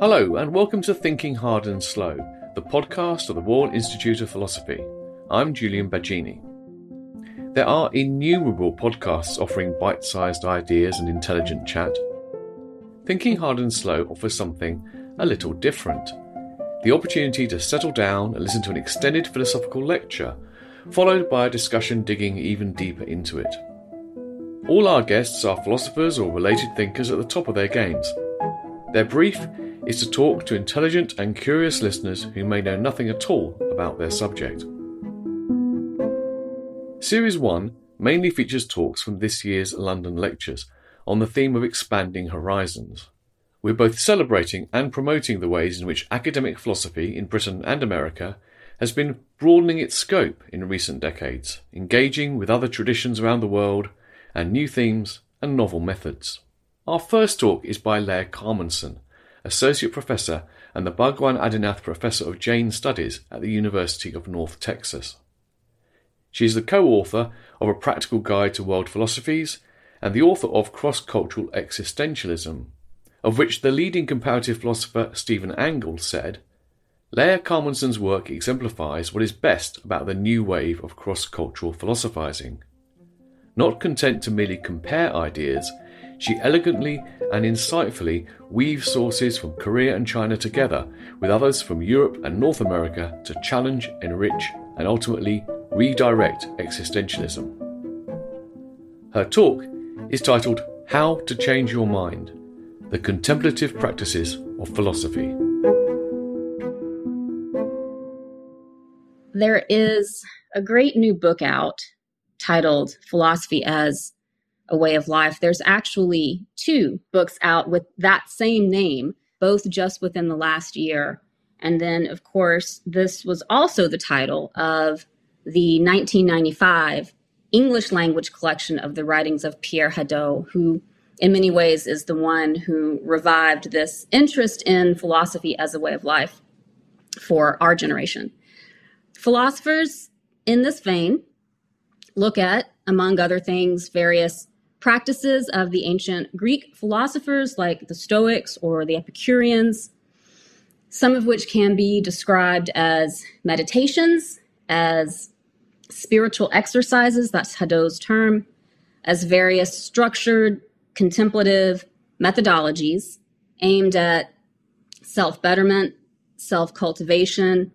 Hello, and welcome to Thinking Hard and Slow, the podcast of the Royal Institute of Philosophy. I'm Julian Baggini. There are innumerable podcasts offering bite sized ideas and intelligent chat. Thinking Hard and Slow offers something a little different the opportunity to settle down and listen to an extended philosophical lecture, followed by a discussion digging even deeper into it. All our guests are philosophers or related thinkers at the top of their games. Their brief is to talk to intelligent and curious listeners who may know nothing at all about their subject. Series 1 mainly features talks from this year's London lectures on the theme of expanding horizons. We're both celebrating and promoting the ways in which academic philosophy in Britain and America has been broadening its scope in recent decades, engaging with other traditions around the world and new themes and novel methods. Our first talk is by Leah Kalmanson, Associate Professor and the Bhagwan Adinath Professor of Jain Studies at the University of North Texas. She is the co author of A Practical Guide to World Philosophies and the author of Cross Cultural Existentialism, of which the leading comparative philosopher Stephen Angle said Leah Kalmanson's work exemplifies what is best about the new wave of cross cultural philosophizing. Not content to merely compare ideas, she elegantly and insightfully weaves sources from Korea and China together with others from Europe and North America to challenge, enrich, and ultimately redirect existentialism. Her talk is titled How to Change Your Mind The Contemplative Practices of Philosophy. There is a great new book out titled Philosophy as a Way of Life. There's actually two books out with that same name, both just within the last year. And then, of course, this was also the title of the 1995 English language collection of the writings of Pierre Hadot, who in many ways is the one who revived this interest in philosophy as a way of life for our generation. Philosophers in this vein look at, among other things, various practices of the ancient Greek philosophers like the Stoics or the Epicureans, some of which can be described as meditations, as spiritual exercises, that's Hadot's term, as various structured contemplative methodologies aimed at self betterment, self cultivation,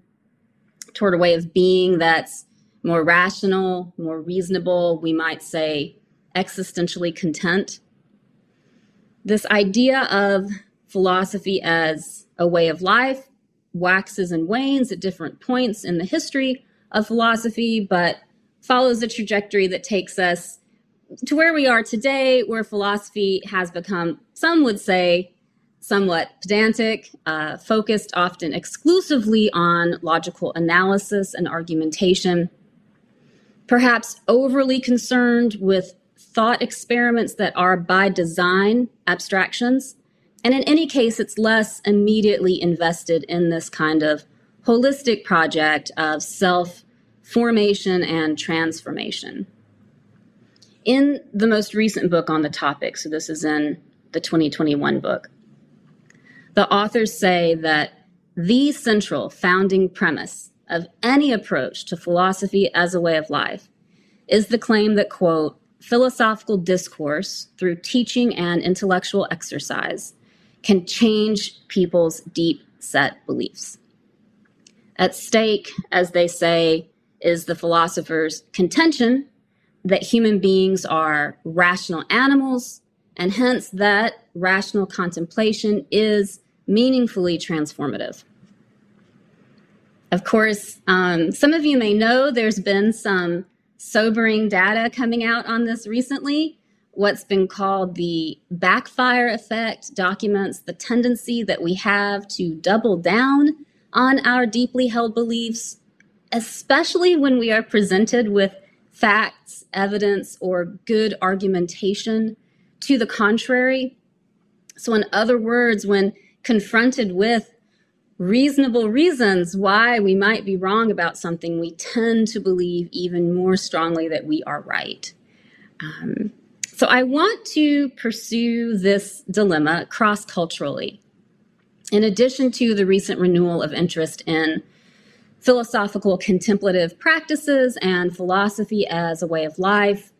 toward a way of being that's more rational, more reasonable, we might say existentially content. This idea of philosophy as a way of life waxes and wanes at different points in the history of philosophy, but follows a trajectory that takes us to where we are today, where philosophy has become, some would say, somewhat pedantic, uh, focused often exclusively on logical analysis and argumentation, perhaps overly concerned with thought experiments that are by design abstractions. And in any case, it's less immediately invested in this kind of holistic project of self formation and transformation. In the most recent book on the topic, so this is in the 2021 book, the authors say that the central founding premise of any approach to philosophy as a way of life is the claim that, quote, philosophical discourse through teaching and intellectual exercise can change people's deep set beliefs. At stake, as they say, is the philosopher's contention that human beings are rational animals, and hence that rational contemplation is meaningfully transformative. Of course, um, some of you may know there's been some sobering data coming out on this recently. What's been called the backfire effect documents the tendency that we have to double down on our deeply held beliefs especially when we are presented with facts, evidence, or good argumentation to the contrary. So, in other words, when confronted with reasonable reasons why we might be wrong about something, we tend to believe even more strongly that we are right. Um, So I want to pursue this dilemma cross culturally. In addition to the recent renewal of interest in philosophical contemplative practices and philosophy as a way of life,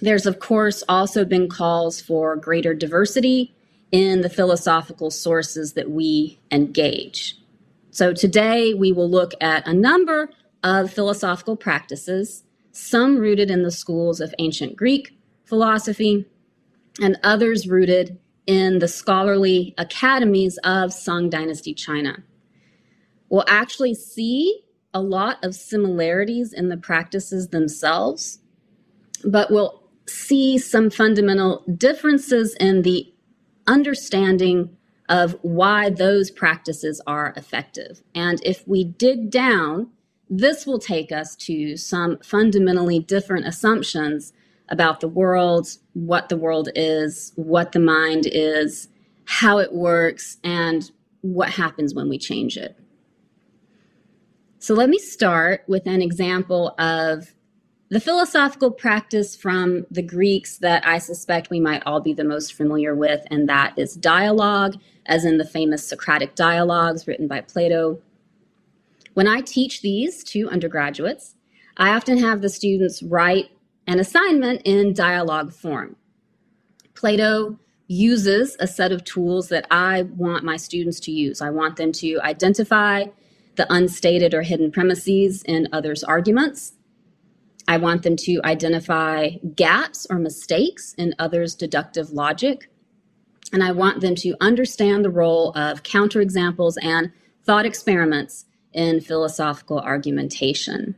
there's, of course, also been calls for greater diversity in the philosophical sources that we engage. So today we will look at a number of philosophical practices, some rooted in the schools of ancient Greek philosophy, and others rooted in the scholarly academies of Song Dynasty China. We'll actually see a lot of similarities in the practices themselves, but we'll see some fundamental differences in the understanding of why those practices are effective. And if we dig down, this will take us to some fundamentally different assumptions about the world, what the world is, what the mind is, how it works, and what happens when we change it. So let me start with an example of the philosophical practice from the Greeks that I suspect we might all be the most familiar with, and that is dialogue, as in the famous Socratic dialogues written by Plato. When I teach these to undergraduates, I often have the students write an assignment in dialogue form. Plato uses a set of tools that I want my students to use. I want them to identify the unstated or hidden premises in others' arguments I want them to identify gaps or mistakes in others' deductive logic. And I want them to understand the role of counterexamples and thought experiments in philosophical argumentation.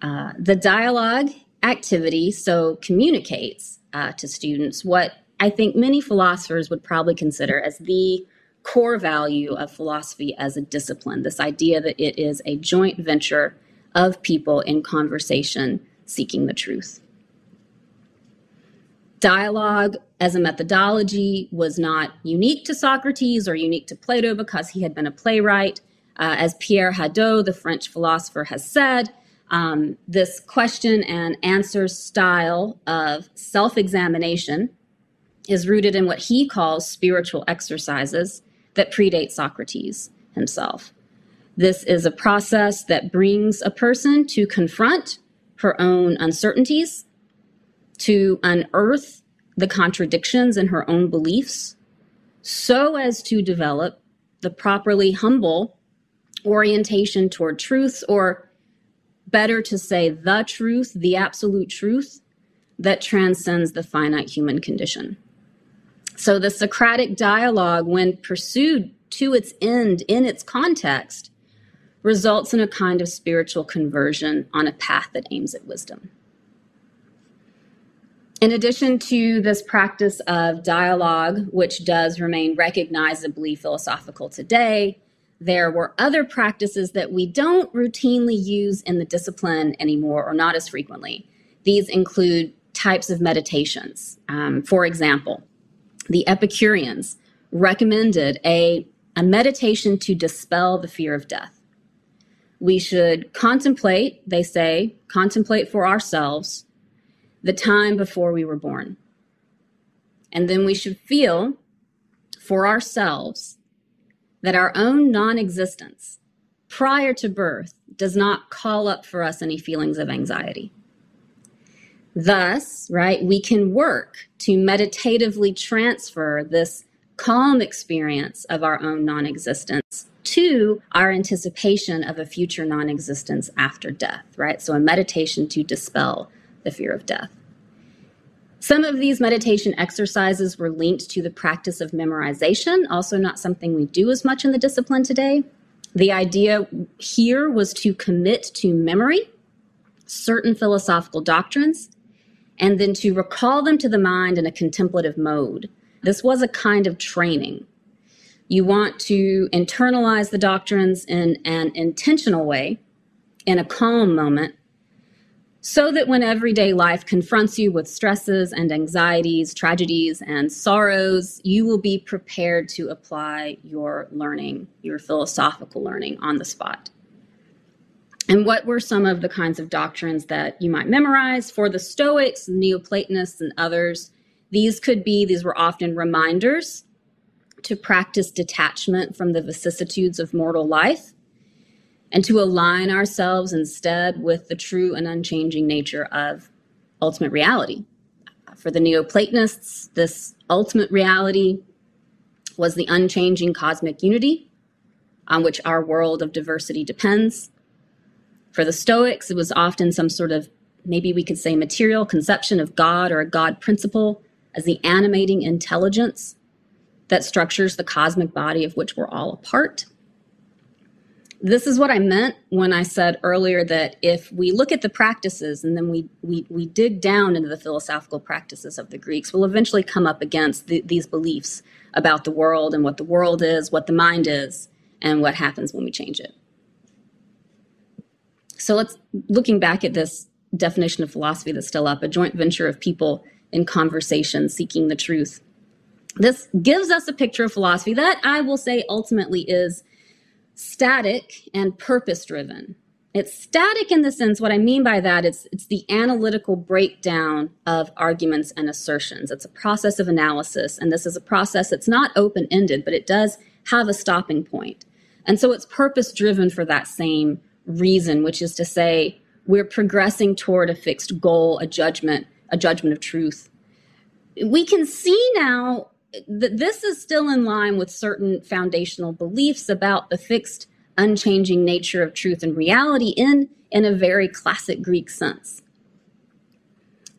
Uh, the dialogue activity so communicates uh, to students what I think many philosophers would probably consider as the core value of philosophy as a discipline this idea that it is a joint venture of people in conversation seeking the truth. Dialogue as a methodology was not unique to Socrates or unique to Plato because he had been a playwright. Uh, as Pierre Hadot, the French philosopher, has said, um, this question and answer style of self examination is rooted in what he calls spiritual exercises that predate Socrates himself. This is a process that brings a person to confront her own uncertainties, to unearth the contradictions in her own beliefs, so as to develop the properly humble orientation toward truth, or better to say, the truth, the absolute truth that transcends the finite human condition. So the Socratic dialogue, when pursued to its end in its context, results in a kind of spiritual conversion on a path that aims at wisdom. In addition to this practice of dialogue, which does remain recognizably philosophical today, there were other practices that we don't routinely use in the discipline anymore or not as frequently. These include types of meditations. Um, for example, the Epicureans recommended a, a meditation to dispel the fear of death we should contemplate, they say, contemplate for ourselves the time before we were born. And then we should feel for ourselves that our own non existence prior to birth does not call up for us any feelings of anxiety. Thus, right, we can work to meditatively transfer this calm experience of our own non existence to our anticipation of a future non existence after death, right? So, a meditation to dispel the fear of death. Some of these meditation exercises were linked to the practice of memorization, also not something we do as much in the discipline today. The idea here was to commit to memory certain philosophical doctrines and then to recall them to the mind in a contemplative mode. This was a kind of training you want to internalize the doctrines in an intentional way, in a calm moment, so that when everyday life confronts you with stresses and anxieties, tragedies and sorrows, you will be prepared to apply your learning, your philosophical learning on the spot. And what were some of the kinds of doctrines that you might memorize? For the Stoics, Neoplatonists, and others, These could be, these were often reminders to practice detachment from the vicissitudes of mortal life and to align ourselves instead with the true and unchanging nature of ultimate reality. For the Neoplatonists, this ultimate reality was the unchanging cosmic unity on which our world of diversity depends. For the Stoics, it was often some sort of, maybe we could say, material conception of God or a God principle as the animating intelligence that structures the cosmic body of which we're all a part. This is what I meant when I said earlier that if we look at the practices and then we, we, we dig down into the philosophical practices of the Greeks, we'll eventually come up against the, these beliefs about the world and what the world is, what the mind is, and what happens when we change it. So let's looking back at this definition of philosophy that's still up, a joint venture of people in conversation seeking the truth. This gives us a picture of philosophy that I will say ultimately is static and purpose driven. It's static in the sense, what I mean by that, it's, it's the analytical breakdown of arguments and assertions. It's a process of analysis, and this is a process that's not open ended, but it does have a stopping point. And so it's purpose driven for that same reason, which is to say, we're progressing toward a fixed goal, a judgment, a judgment of truth. We can see now that this is still in line with certain foundational beliefs about the fixed, unchanging nature of truth and reality in, in a very classic Greek sense.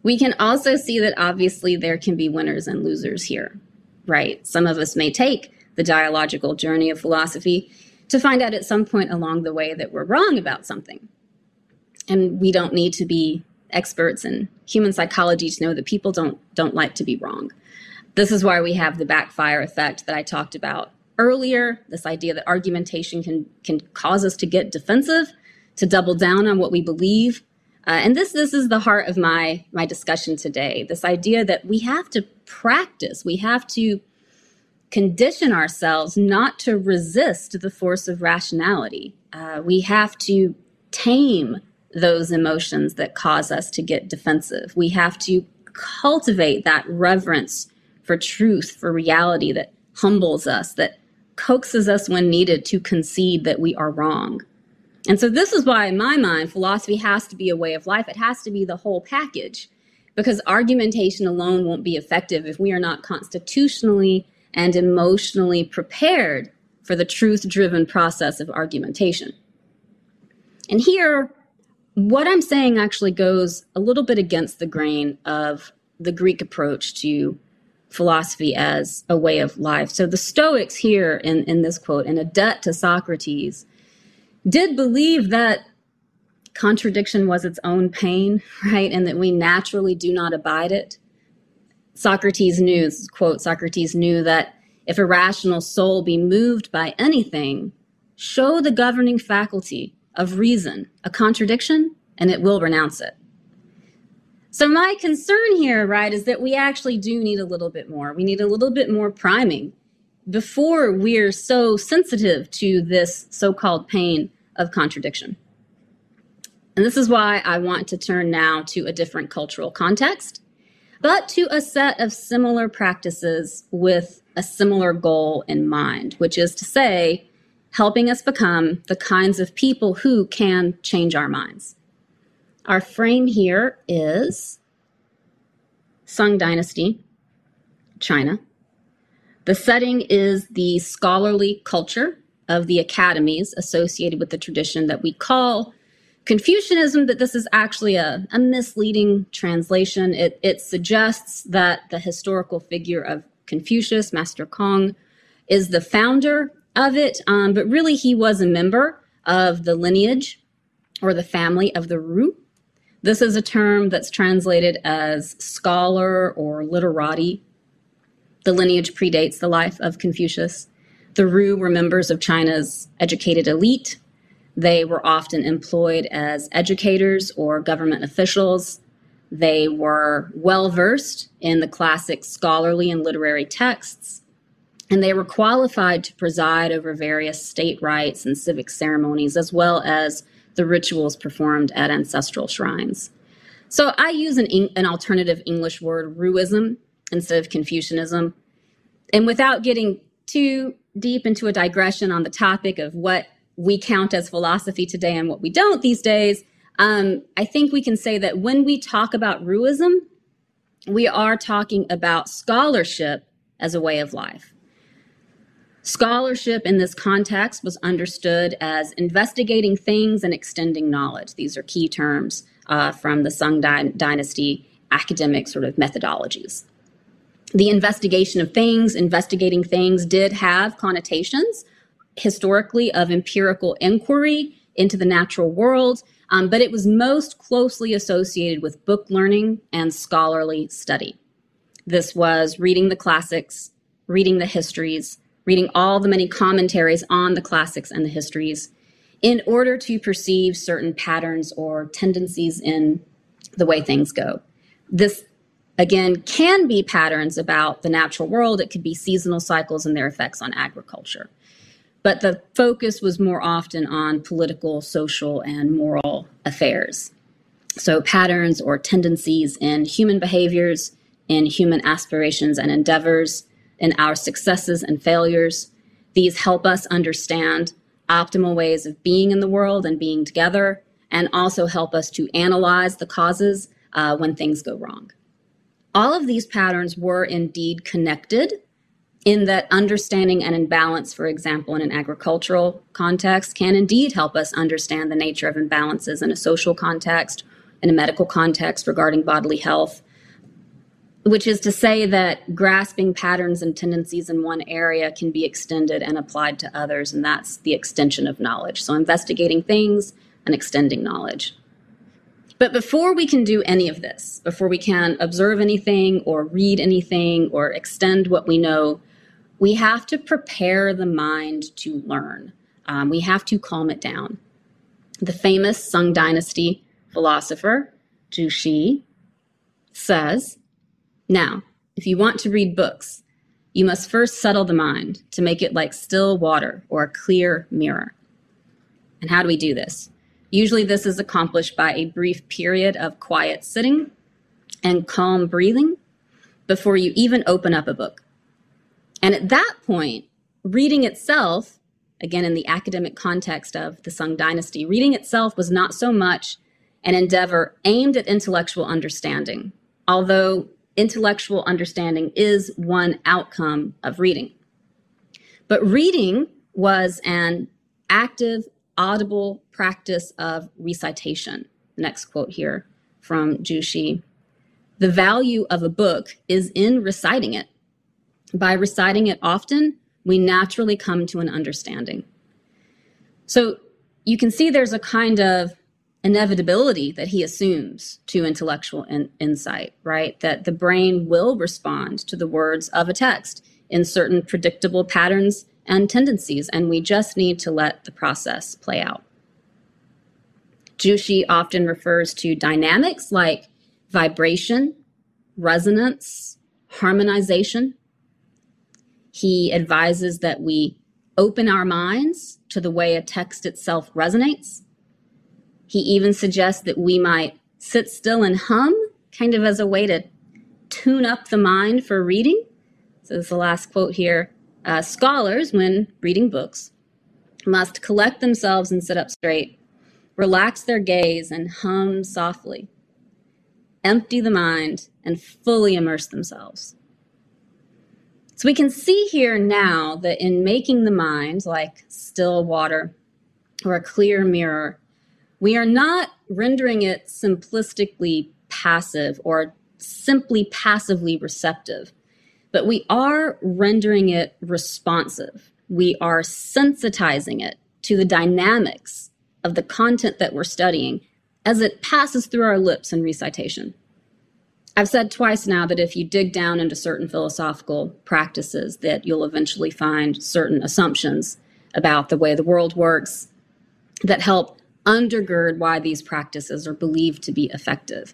We can also see that obviously there can be winners and losers here, right? Some of us may take the dialogical journey of philosophy to find out at some point along the way that we're wrong about something. And we don't need to be experts in human psychology to know that people don't don't like to be wrong. This is why we have the backfire effect that I talked about earlier. This idea that argumentation can can cause us to get defensive, to double down on what we believe. Uh, and this this is the heart of my my discussion today. This idea that we have to practice, we have to condition ourselves not to resist the force of rationality. Uh, we have to tame those emotions that cause us to get defensive. We have to cultivate that reverence for truth, for reality that humbles us, that coaxes us when needed to concede that we are wrong. And so, this is why, in my mind, philosophy has to be a way of life. It has to be the whole package because argumentation alone won't be effective if we are not constitutionally and emotionally prepared for the truth driven process of argumentation. And here, what I'm saying actually goes a little bit against the grain of the Greek approach to philosophy as a way of life. So the Stoics here in, in this quote, in a debt to Socrates, did believe that contradiction was its own pain, right? And that we naturally do not abide it. Socrates knew, quote, Socrates knew that if a rational soul be moved by anything, show the governing faculty of reason a contradiction, and it will renounce it. So my concern here, right, is that we actually do need a little bit more. We need a little bit more priming before we're so sensitive to this so-called pain of contradiction. And this is why I want to turn now to a different cultural context, but to a set of similar practices with a similar goal in mind, which is to say, helping us become the kinds of people who can change our minds. Our frame here is Sung Dynasty, China. The setting is the scholarly culture of the academies associated with the tradition that we call Confucianism, but this is actually a, a misleading translation. It, it suggests that the historical figure of Confucius, Master Kong, is the founder of it, um, but really he was a member of the lineage or the family of the Ru, this is a term that's translated as scholar or literati. The lineage predates the life of Confucius. The Ru were members of China's educated elite. They were often employed as educators or government officials. They were well versed in the classic scholarly and literary texts, and they were qualified to preside over various state rites and civic ceremonies, as well as the rituals performed at ancestral shrines. So I use an, an alternative English word, ruism, instead of Confucianism. And without getting too deep into a digression on the topic of what we count as philosophy today and what we don't these days, um, I think we can say that when we talk about Ruism, we are talking about scholarship as a way of life. Scholarship in this context was understood as investigating things and extending knowledge. These are key terms uh, from the Sung Dy- Dynasty academic sort of methodologies. The investigation of things, investigating things, did have connotations historically of empirical inquiry into the natural world, um, but it was most closely associated with book learning and scholarly study. This was reading the classics, reading the histories, reading all the many commentaries on the classics and the histories in order to perceive certain patterns or tendencies in the way things go. This, again, can be patterns about the natural world. It could be seasonal cycles and their effects on agriculture. But the focus was more often on political, social, and moral affairs. So, patterns or tendencies in human behaviors, in human aspirations and endeavors, in our successes and failures. These help us understand optimal ways of being in the world and being together, and also help us to analyze the causes uh, when things go wrong. All of these patterns were indeed connected in that understanding an imbalance, for example, in an agricultural context, can indeed help us understand the nature of imbalances in a social context, in a medical context regarding bodily health, which is to say that grasping patterns and tendencies in one area can be extended and applied to others, and that's the extension of knowledge. So, investigating things and extending knowledge. But before we can do any of this, before we can observe anything or read anything or extend what we know, we have to prepare the mind to learn. Um, we have to calm it down. The famous Sung Dynasty philosopher, Zhu Xi, says now, if you want to read books, you must first settle the mind to make it like still water or a clear mirror. And how do we do this? Usually, this is accomplished by a brief period of quiet sitting and calm breathing before you even open up a book. And at that point, reading itself, again in the academic context of the Sung Dynasty, reading itself was not so much an endeavor aimed at intellectual understanding, although intellectual understanding is one outcome of reading. But reading was an active, audible practice of recitation. Next quote here from Xi. The value of a book is in reciting it. By reciting it often, we naturally come to an understanding. So you can see there's a kind of inevitability that he assumes to intellectual in, insight, right? That the brain will respond to the words of a text in certain predictable patterns and tendencies, and we just need to let the process play out. Xi often refers to dynamics like vibration, resonance, harmonization. He advises that we open our minds to the way a text itself resonates he even suggests that we might sit still and hum, kind of as a way to tune up the mind for reading. So, this is the last quote here. Uh, scholars, when reading books, must collect themselves and sit up straight, relax their gaze, and hum softly, empty the mind, and fully immerse themselves. So we can see here now that in making the mind like still water or a clear mirror, we are not rendering it simplistically passive or simply passively receptive, but we are rendering it responsive. We are sensitizing it to the dynamics of the content that we're studying as it passes through our lips in recitation. I've said twice now that if you dig down into certain philosophical practices that you'll eventually find certain assumptions about the way the world works that help undergird why these practices are believed to be effective.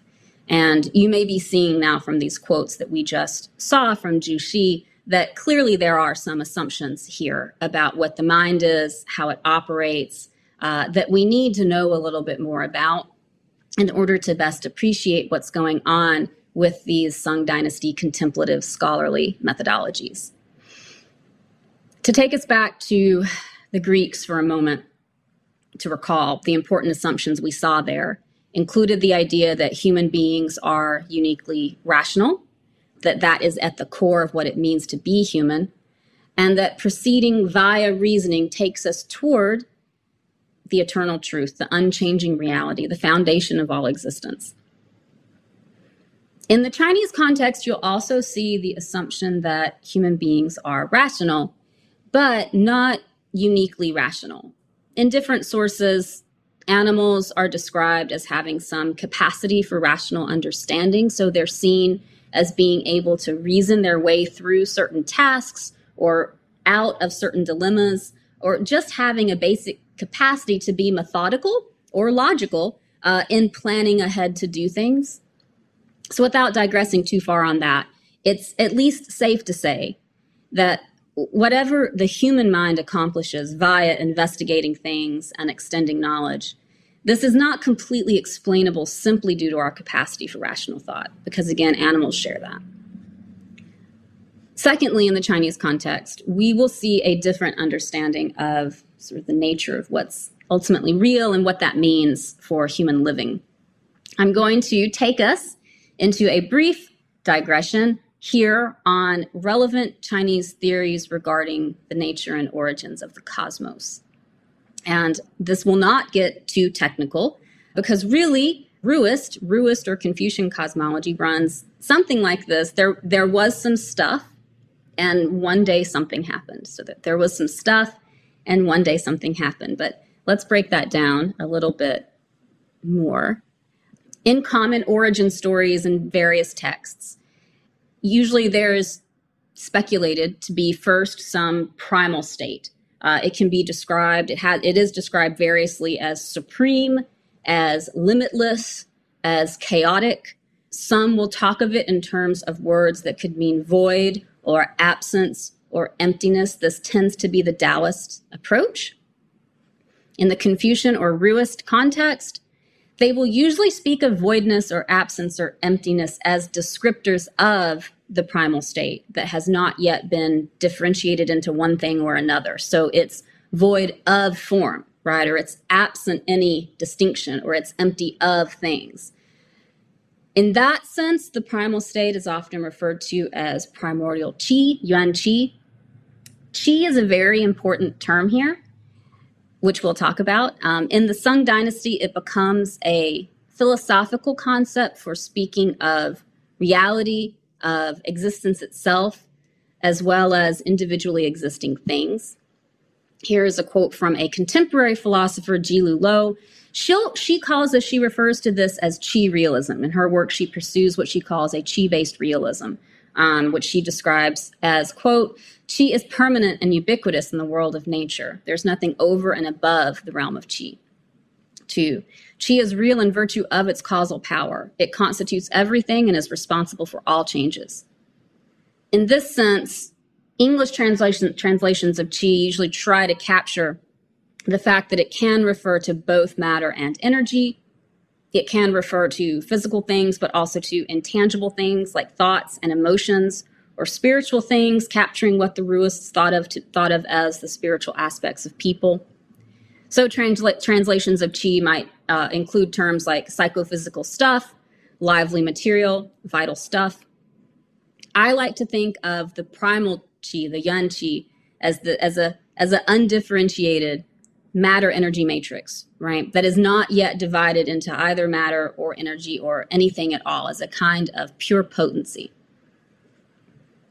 And you may be seeing now from these quotes that we just saw from Zhu Xi that clearly there are some assumptions here about what the mind is, how it operates, uh, that we need to know a little bit more about in order to best appreciate what's going on with these Sung Dynasty contemplative scholarly methodologies. To take us back to the Greeks for a moment, to recall the important assumptions we saw there included the idea that human beings are uniquely rational, that that is at the core of what it means to be human, and that proceeding via reasoning takes us toward the eternal truth, the unchanging reality, the foundation of all existence. In the Chinese context, you'll also see the assumption that human beings are rational, but not uniquely rational. In different sources, animals are described as having some capacity for rational understanding. So they're seen as being able to reason their way through certain tasks or out of certain dilemmas, or just having a basic capacity to be methodical or logical uh, in planning ahead to do things. So, without digressing too far on that, it's at least safe to say that whatever the human mind accomplishes via investigating things and extending knowledge, this is not completely explainable simply due to our capacity for rational thought, because again, animals share that. Secondly, in the Chinese context, we will see a different understanding of sort of the nature of what's ultimately real and what that means for human living. I'm going to take us into a brief digression here on relevant Chinese theories regarding the nature and origins of the cosmos. And this will not get too technical because really, Ruist, Ruist or Confucian cosmology runs something like this. There, there was some stuff, and one day something happened. So that there was some stuff, and one day something happened. But let's break that down a little bit more. In common origin stories in various texts, usually there's speculated to be first some primal state. Uh, it can be described, it, has, it is described variously as supreme, as limitless, as chaotic. Some will talk of it in terms of words that could mean void or absence or emptiness. This tends to be the Taoist approach. In the Confucian or Ruist context, they will usually speak of voidness or absence or emptiness as descriptors of the primal state that has not yet been differentiated into one thing or another. So it's void of form, right? Or it's absent any distinction or it's empty of things. In that sense, the primal state is often referred to as primordial qi, yuan qi. Qi is a very important term here which we'll talk about. Um, in the Sung Dynasty, it becomes a philosophical concept for speaking of reality, of existence itself, as well as individually existing things. Here is a quote from a contemporary philosopher, JeeLoo Liu. She'll, she calls this, she refers to this as chi realism. In her work, she pursues what she calls a chi based realism, um, which she describes as, quote, Chi is permanent and ubiquitous in the world of nature. There's nothing over and above the realm of chi. Two, chi is real in virtue of its causal power. It constitutes everything and is responsible for all changes. In this sense, English translation, translations of chi usually try to capture the fact that it can refer to both matter and energy. It can refer to physical things, but also to intangible things like thoughts and emotions or spiritual things, capturing what the Ruists thought of to, thought of as the spiritual aspects of people. So transla- translations of chi might uh, include terms like psychophysical stuff, lively material, vital stuff. I like to think of the primal chi, the yuan chi, as the as a as an undifferentiated matter energy matrix, right? That is not yet divided into either matter or energy or anything at all, as a kind of pure potency.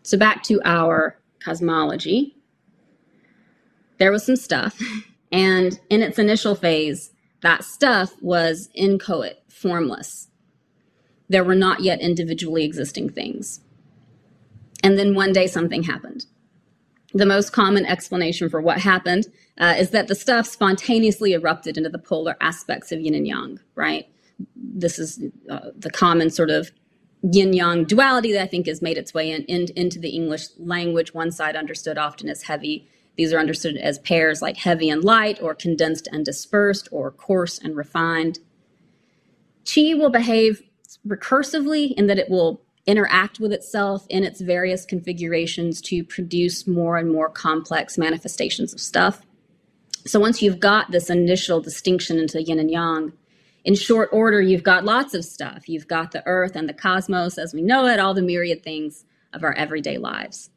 So back to our cosmology. There was some stuff, and in its initial phase, that stuff was inchoate, formless. There were not yet individually existing things. And then one day something happened. The most common explanation for what happened uh, is that the stuff spontaneously erupted into the polar aspects of yin and yang, right? This is uh, the common sort of yin yang duality that I think has made its way in, in, into the English language. One side understood often as heavy. These are understood as pairs like heavy and light, or condensed and dispersed, or coarse and refined. Qi will behave recursively in that it will interact with itself in its various configurations to produce more and more complex manifestations of stuff. So once you've got this initial distinction into yin and yang, in short order, you've got lots of stuff. You've got the earth and the cosmos as we know it, all the myriad things of our everyday lives.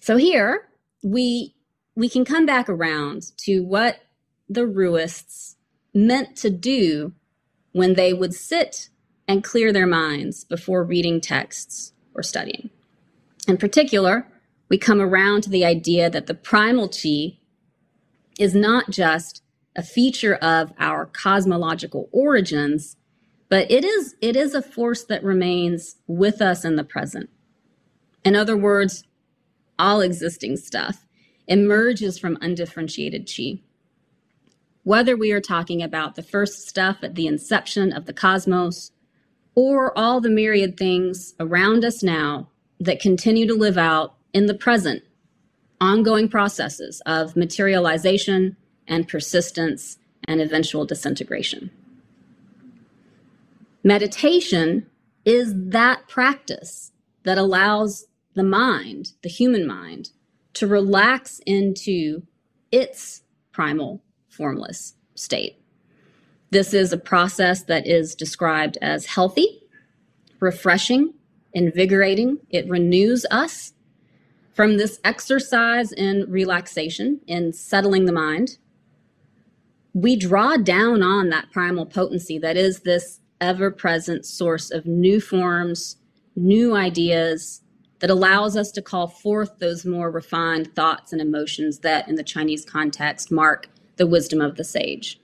So here we we can come back around to what the Ruists meant to do when they would sit and clear their minds before reading texts or studying. In particular, we come around to the idea that the primal chi is not just a feature of our cosmological origins, but it is it is a force that remains with us in the present. In other words, all existing stuff emerges from undifferentiated chi. Whether we are talking about the first stuff at the inception of the cosmos or all the myriad things around us now that continue to live out in the present ongoing processes of materialization and persistence and eventual disintegration. Meditation is that practice that allows the mind, the human mind, to relax into its primal formless state. This is a process that is described as healthy, refreshing, invigorating. It renews us from this exercise in relaxation, in settling the mind, we draw down on that primal potency that is this ever present source of new forms, new ideas that allows us to call forth those more refined thoughts and emotions that, in the Chinese context, mark the wisdom of the sage.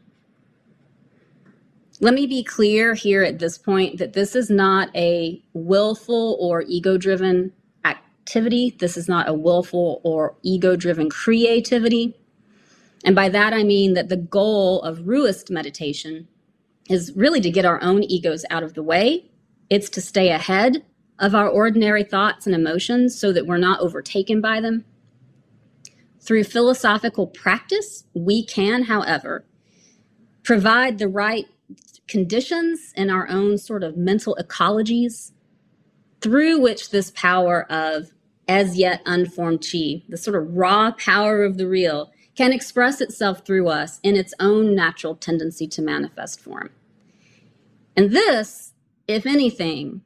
Let me be clear here at this point that this is not a willful or ego driven activity. This is not a willful or ego driven creativity. And by that, I mean that the goal of Ruist meditation is really to get our own egos out of the way. It's to stay ahead of our ordinary thoughts and emotions so that we're not overtaken by them. Through philosophical practice, we can, however, provide the right conditions in our own sort of mental ecologies through which this power of as yet unformed chi, the sort of raw power of the real, can express itself through us in its own natural tendency to manifest form. And this, if anything,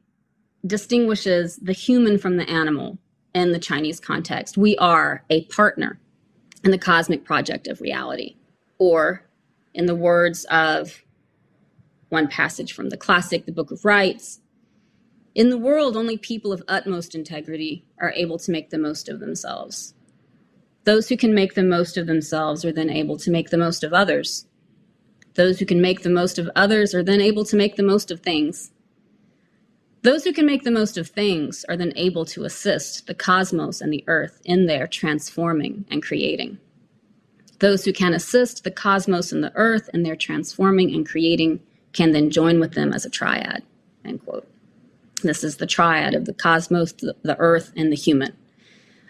distinguishes the human from the animal in the Chinese context. We are a partner in the cosmic project of reality. Or, in the words of one passage from the classic, the Book of Rites, in the world, only people of utmost integrity are able to make the most of themselves. Those who can make the most of themselves are then able to make the most of others. Those who can make the most of others are then able to make the most of things. Those who can make the most of things are then able to assist the cosmos and the earth in their transforming and creating. Those who can assist the cosmos and the earth in their transforming and creating can then join with them as a triad. End quote. This is the triad of the cosmos, the, the earth, and the human.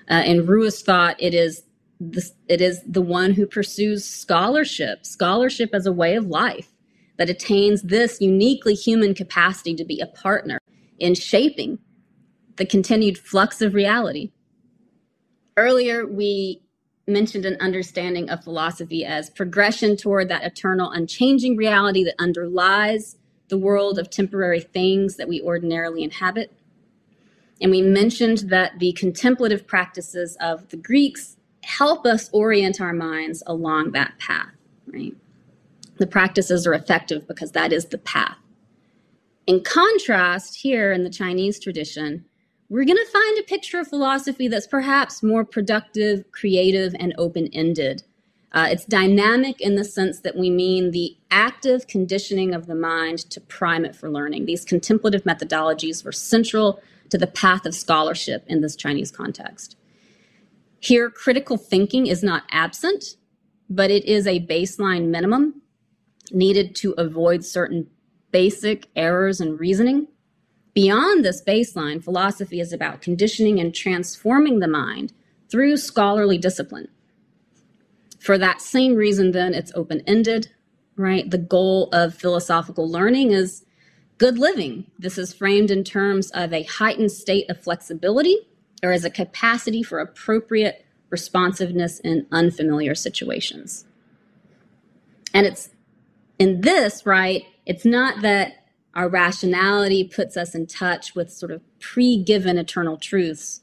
Uh, in Ruist thought, it is the, it is the one who pursues scholarship, scholarship as a way of life that attains this uniquely human capacity to be a partner in shaping the continued flux of reality. Earlier, we mentioned an understanding of philosophy as progression toward that eternal, unchanging reality that underlies the world of temporary things that we ordinarily inhabit. And we mentioned that the contemplative practices of the Greeks help us orient our minds along that path, right? The practices are effective because that is the path. In contrast, here in the Chinese tradition, we're going to find a picture of philosophy that's perhaps more productive, creative, and open ended. Uh, it's dynamic in the sense that we mean the active conditioning of the mind to prime it for learning. These contemplative methodologies were central to the path of scholarship in this Chinese context. Here, critical thinking is not absent, but it is a baseline minimum needed to avoid certain basic errors in reasoning. Beyond this baseline, philosophy is about conditioning and transforming the mind through scholarly discipline. For that same reason, then, it's open ended, right? The goal of philosophical learning is good living. This is framed in terms of a heightened state of flexibility or as a capacity for appropriate responsiveness in unfamiliar situations. And it's in this, right? It's not that our rationality puts us in touch with sort of pre given eternal truths,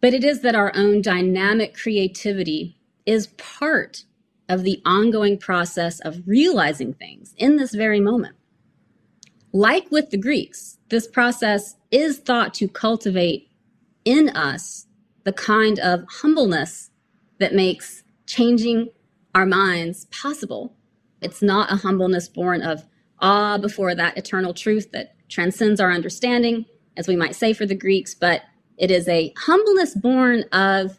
but it is that our own dynamic creativity is part of the ongoing process of realizing things in this very moment. Like with the Greeks, this process is thought to cultivate in us the kind of humbleness that makes changing our minds possible. It's not a humbleness born of awe before that eternal truth that transcends our understanding, as we might say for the Greeks, but it is a humbleness born of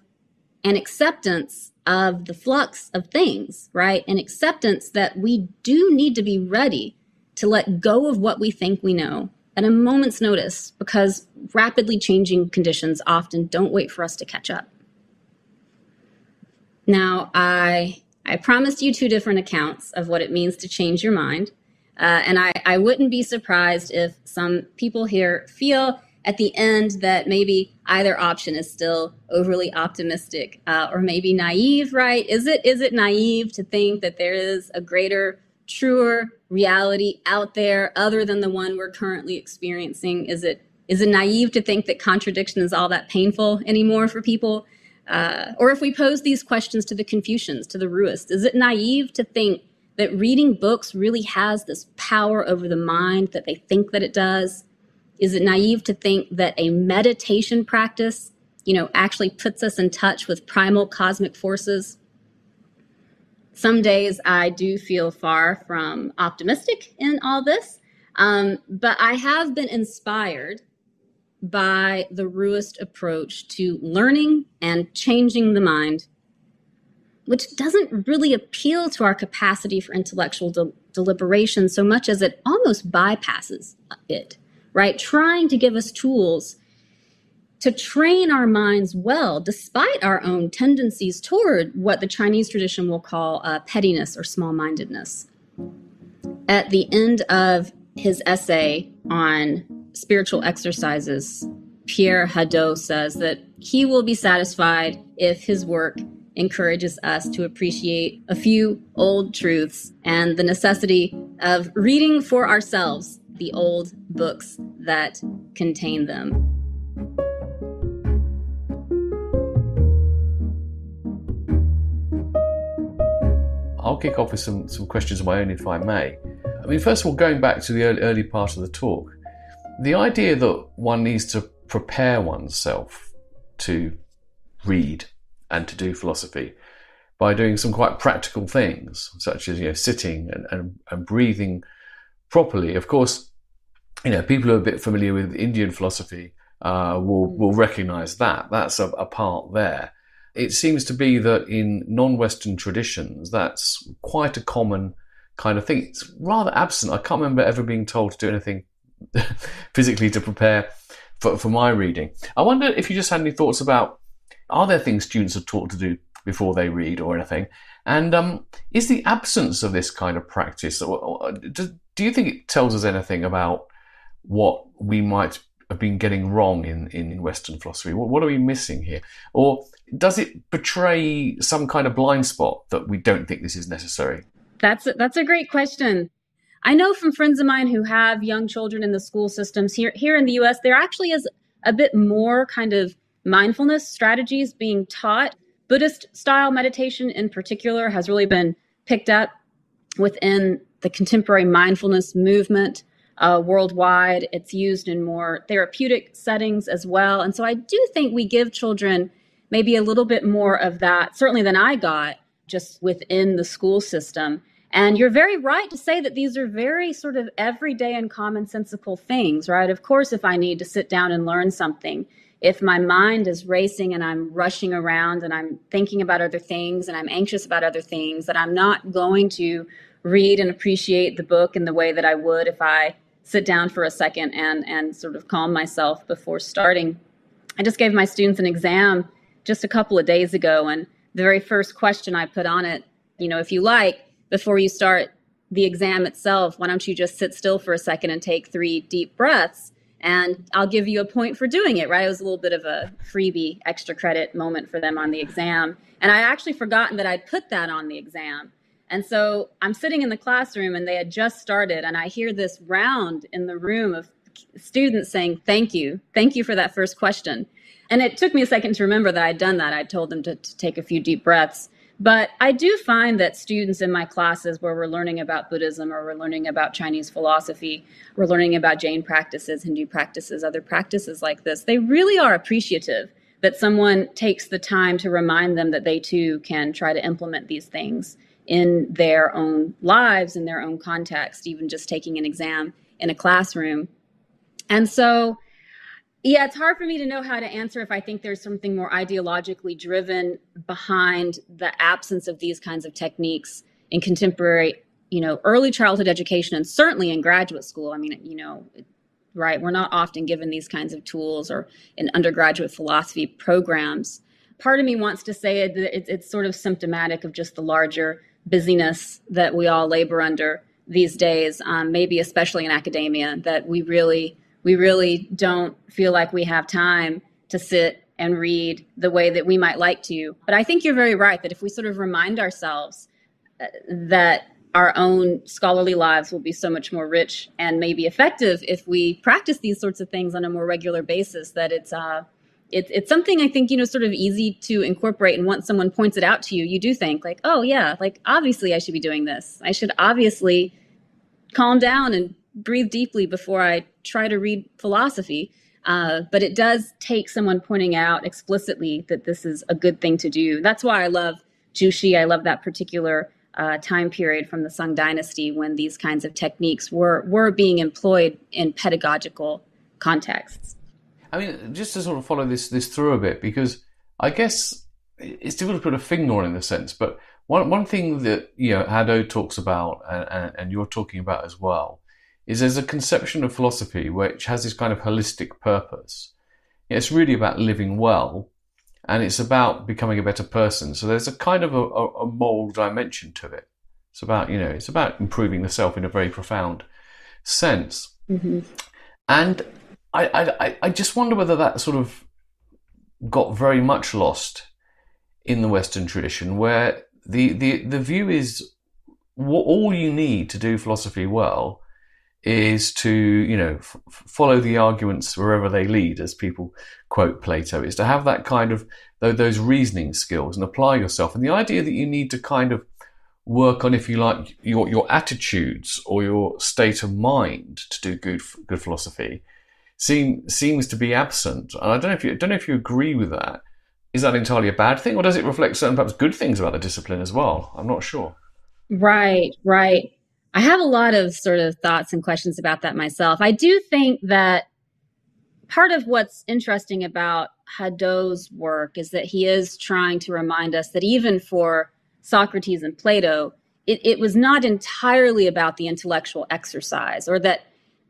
an acceptance of the flux of things, right? An acceptance that we do need to be ready to let go of what we think we know at a moment's notice because rapidly changing conditions often don't wait for us to catch up. Now, I I promised you two different accounts of what it means to change your mind. Uh, and I, I wouldn't be surprised if some people here feel at the end that maybe either option is still overly optimistic uh, or maybe naive right is it is it naive to think that there is a greater truer reality out there other than the one we're currently experiencing? Is it is it naive to think that contradiction is all that painful anymore for people? Uh, or if we pose these questions to the confucians to the ruists is it naive to think that reading books really has this power over the mind that they think that it does? Is it naive to think that a meditation practice, you know, actually puts us in touch with primal cosmic forces? Some days I do feel far from optimistic in all this, um, but I have been inspired by the Ruist approach to learning and changing the mind, which doesn't really appeal to our capacity for intellectual de- deliberation so much as it almost bypasses it right? Trying to give us tools to train our minds well, despite our own tendencies toward what the Chinese tradition will call uh, pettiness or small mindedness. At the end of his essay on spiritual exercises, Pierre Hadot says that he will be satisfied if his work encourages us to appreciate a few old truths and the necessity of reading for ourselves the old books that contain them. I'll kick off with some, some questions of my own, if I may. I mean, first of all, going back to the early, early part of the talk, the idea that one needs to prepare oneself to read and to do philosophy by doing some quite practical things, such as you know, sitting and, and, and breathing properly. Of course, you know, people who are a bit familiar with Indian philosophy uh, will will recognise that. That's a, a part there. It seems to be that in non-Western traditions, that's quite a common kind of thing. It's rather absent. I can't remember ever being told to do anything physically to prepare for, for my reading. I wonder if you just had any thoughts about are there things students are taught to do before they read or anything? And um, is the absence of this kind of practice, do, do you think it tells us anything about what we might have been getting wrong in, in Western philosophy? What, what are we missing here? Or does it betray some kind of blind spot that we don't think this is necessary? That's a, that's a great question. I know from friends of mine who have young children in the school systems here here in the US, there actually is a bit more kind of mindfulness strategies being taught. Buddhist style meditation in particular has really been picked up within the contemporary mindfulness movement uh, worldwide. It's used in more therapeutic settings as well. And so I do think we give children maybe a little bit more of that, certainly than I got just within the school system. And you're very right to say that these are very sort of everyday and commonsensical things, right? Of course, if I need to sit down and learn something, if my mind is racing and I'm rushing around and I'm thinking about other things and I'm anxious about other things, that I'm not going to read and appreciate the book in the way that I would if I sit down for a second and and sort of calm myself before starting. I just gave my students an exam just a couple of days ago and the very first question I put on it, you know, if you like, before you start the exam itself, why don't you just sit still for a second and take three deep breaths? And I'll give you a point for doing it, right? It was a little bit of a freebie extra credit moment for them on the exam. And I actually forgotten that I'd put that on the exam. And so I'm sitting in the classroom and they had just started, and I hear this round in the room of students saying, Thank you. Thank you for that first question. And it took me a second to remember that I'd done that. I told them to, to take a few deep breaths. But I do find that students in my classes where we're learning about Buddhism or we're learning about Chinese philosophy, we're learning about Jain practices, Hindu practices, other practices like this, they really are appreciative that someone takes the time to remind them that they too can try to implement these things in their own lives, in their own context, even just taking an exam in a classroom. And so yeah, it's hard for me to know how to answer if I think there's something more ideologically driven behind the absence of these kinds of techniques in contemporary, you know, early childhood education and certainly in graduate school. I mean, you know, right, we're not often given these kinds of tools or in undergraduate philosophy programs. Part of me wants to say that it's, it's sort of symptomatic of just the larger busyness that we all labor under these days, um, maybe especially in academia, that we really we really don't feel like we have time to sit and read the way that we might like to. But I think you're very right that if we sort of remind ourselves uh, that our own scholarly lives will be so much more rich and maybe effective if we practice these sorts of things on a more regular basis, that it's, uh, it's, it's something I think, you know, sort of easy to incorporate. And once someone points it out to you, you do think, like, oh, yeah, like obviously I should be doing this. I should obviously calm down and breathe deeply before I try to read philosophy. Uh, but it does take someone pointing out explicitly that this is a good thing to do. That's why I love Zhu Xi. I love that particular uh, time period from the Sung Dynasty when these kinds of techniques were were being employed in pedagogical contexts. I mean, just to sort of follow this this through a bit, because I guess it's difficult to put a finger on in a sense, but one one thing that you know Hadot talks about and, and you're talking about as well is there's a conception of philosophy which has this kind of holistic purpose. It's really about living well and it's about becoming a better person. So there's a kind of a, a, moral dimension to it. It's about, you know, it's about improving the self in a very profound sense. Mm-hmm. And I, I, I just wonder whether that sort of got very much lost in the Western tradition, where the, the, the view is what all you need to do philosophy well is to you know f- follow the arguments wherever they lead, as people quote Plato, is to have that kind of those reasoning skills and apply yourself. And the idea that you need to kind of work on, if you like, your your attitudes or your state of mind to do good good philosophy seem, seems to be absent. And I don't know if you don't know if you agree with that. Is that entirely a bad thing, or does it reflect certain perhaps good things about the discipline as well? I'm not sure. Right, right. I have a lot of sort of thoughts and questions about that myself. I do think that part of what's interesting about Hadot's work is that he is trying to remind us that even for Socrates and Plato, it, it was not entirely about the intellectual exercise or that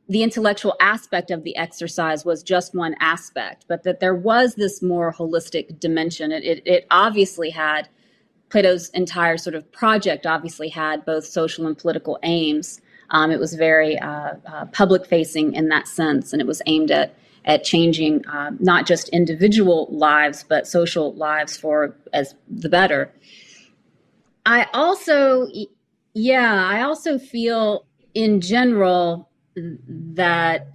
the intellectual aspect of the exercise was just one aspect, but that there was this more holistic dimension. It, it, it obviously had Plato's entire sort of project obviously had both social and political aims. Um, it was very uh, uh, public facing in that sense, and it was aimed at at changing uh, not just individual lives but social lives for as the better. I also, yeah, I also feel in general that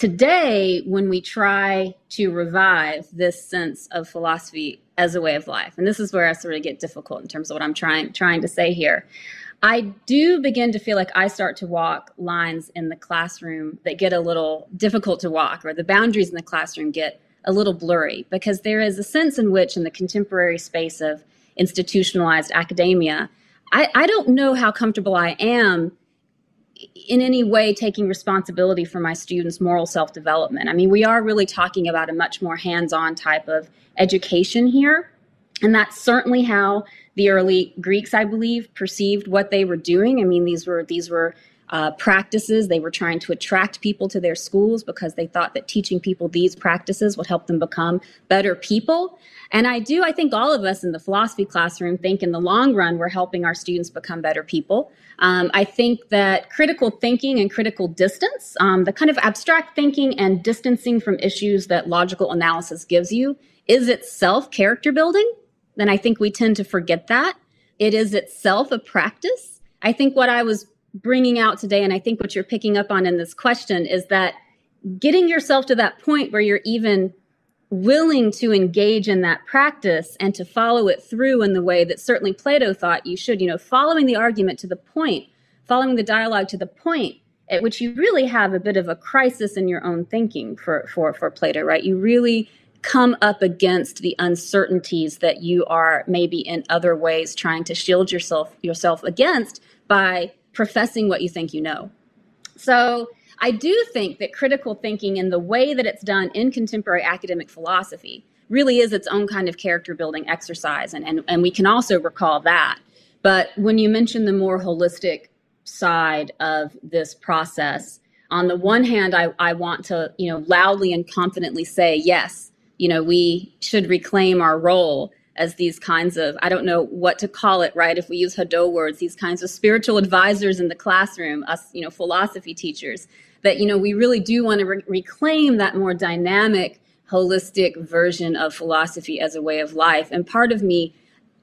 today when we try to revive this sense of philosophy as a way of life. And this is where I sort of get difficult in terms of what I'm trying trying to say here. I do begin to feel like I start to walk lines in the classroom that get a little difficult to walk, or the boundaries in the classroom get a little blurry, because there is a sense in which, in the contemporary space of institutionalized academia, I, I don't know how comfortable I am in any way taking responsibility for my students' moral self development. I mean, we are really talking about a much more hands on type of education here. And that's certainly how the early Greeks, I believe, perceived what they were doing. I mean, these were these were uh, practices. They were trying to attract people to their schools because they thought that teaching people these practices would help them become better people. And I do, I think all of us in the philosophy classroom think in the long run we're helping our students become better people. Um, I think that critical thinking and critical distance, um, the kind of abstract thinking and distancing from issues that logical analysis gives you, is itself character building. Then I think we tend to forget that. It is itself a practice. I think what I was bringing out today, and I think what you're picking up on in this question, is that getting yourself to that point where you're even willing to engage in that practice and to follow it through in the way that certainly Plato thought you should, you know, following the argument to the point, following the dialogue to the point at which you really have a bit of a crisis in your own thinking for for for Plato, right? You really come up against the uncertainties that you are maybe in other ways trying to shield yourself yourself against by professing what you think you know. So I do think that critical thinking and the way that it's done in contemporary academic philosophy really is its own kind of character building exercise. And, and, and we can also recall that. But when you mention the more holistic side of this process, on the one hand, I, I want to, you know, loudly and confidently say, yes, you know, we should reclaim our role as these kinds of i don't know what to call it right? If we use Hadot words these kinds of spiritual advisors in the classroom us you know philosophy teachers that you know we really do want to re- reclaim that more dynamic holistic version of philosophy as a way of life. And part of me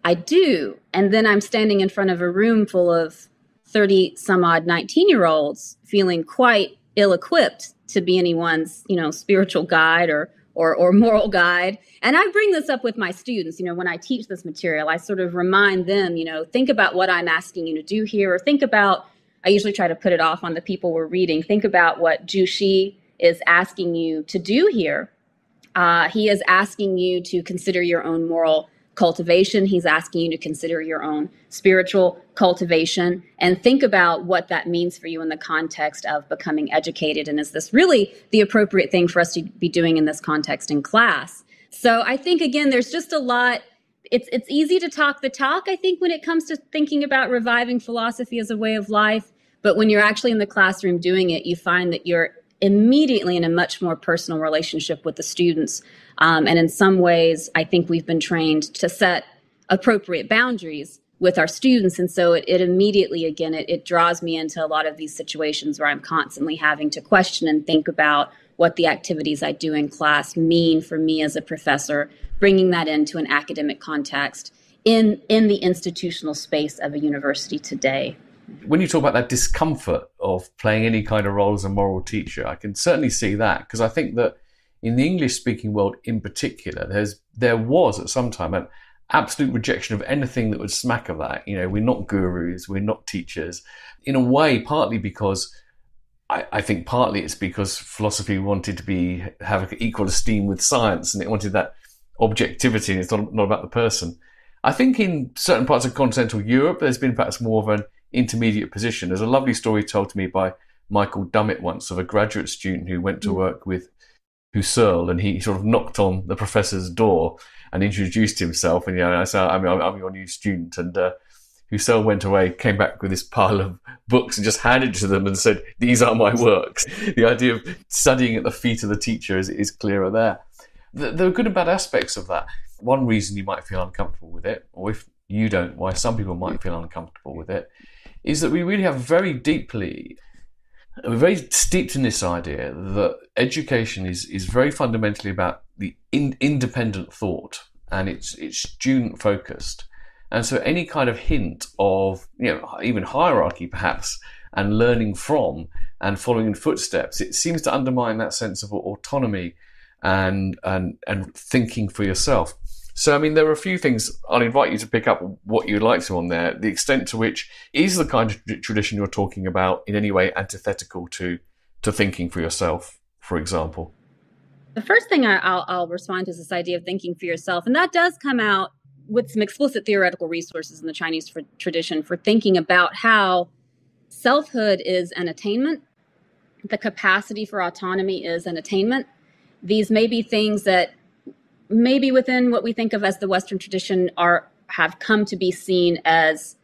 i do. And then i'm standing in front of a room full of 30 some odd 19 year olds feeling quite ill equipped to be anyone's you know spiritual guide or or, or moral guide. And I bring this up with my students, you know, when I teach this material, I sort of remind them, you know, think about what I'm asking you to do here, or think about, I usually try to put it off on the people we're reading, think about what Xi is asking you to do here. Uh, he is asking you to consider your own moral cultivation. He's asking you to consider your own spiritual cultivation and think about what that means for you in the context of becoming educated. And is this really the appropriate thing for us to be doing in this context in class? So I think, again, there's just a lot. It's, it's easy to talk the talk, I think, when it comes to thinking about reviving philosophy as a way of life. But when you're actually in the classroom doing it, you find that you're immediately in a much more personal relationship with the students um, and in some ways, I think we've been trained to set appropriate boundaries with our students. And so it, it immediately, again, it, it draws me into a lot of these situations where I'm constantly having to question and think about what the activities I do in class mean for me as a professor, bringing that into an academic context in, in the institutional space of a university today. When you talk about that discomfort of playing any kind of role as a moral teacher, I can certainly see that because I think that in the English speaking world in particular, there's there was at some time an absolute rejection of anything that would smack of that. You know, we're not gurus, we're not teachers. In a way, partly because I, I think partly it's because philosophy wanted to be have equal esteem with science, and it wanted that objectivity, and it's not not about the person. I think in certain parts of continental Europe, there's been perhaps more of an intermediate position. There's a lovely story told to me by Michael Dummett once of a graduate student who went to mm. work with Husserl, and he sort of knocked on the professor's door and introduced himself. And you know, I said, "I'm, I'm your new student." And uh, Husserl went away, came back with this pile of books, and just handed to them and said, "These are my works." the idea of studying at the feet of the teacher is, is clearer there. There are good and bad aspects of that. One reason you might feel uncomfortable with it, or if you don't, why some people might feel uncomfortable with it, is that we really have very deeply we're very steeped in this idea that education is, is very fundamentally about the in, independent thought and it's it's student focused. And so any kind of hint of you know even hierarchy perhaps and learning from and following in footsteps, it seems to undermine that sense of autonomy and and and thinking for yourself. So, I mean, there are a few things I'll invite you to pick up what you'd like to on there. The extent to which is the kind of tradition you're talking about in any way antithetical to to thinking for yourself, for example. The first thing I, will I'll respond to is this idea of thinking for yourself, and that does come out with some explicit theoretical resources in the Chinese for, tradition for thinking about how selfhood is an attainment, the capacity for autonomy is an attainment. These may be things that maybe within what we think of as the Western tradition are have come to be seen as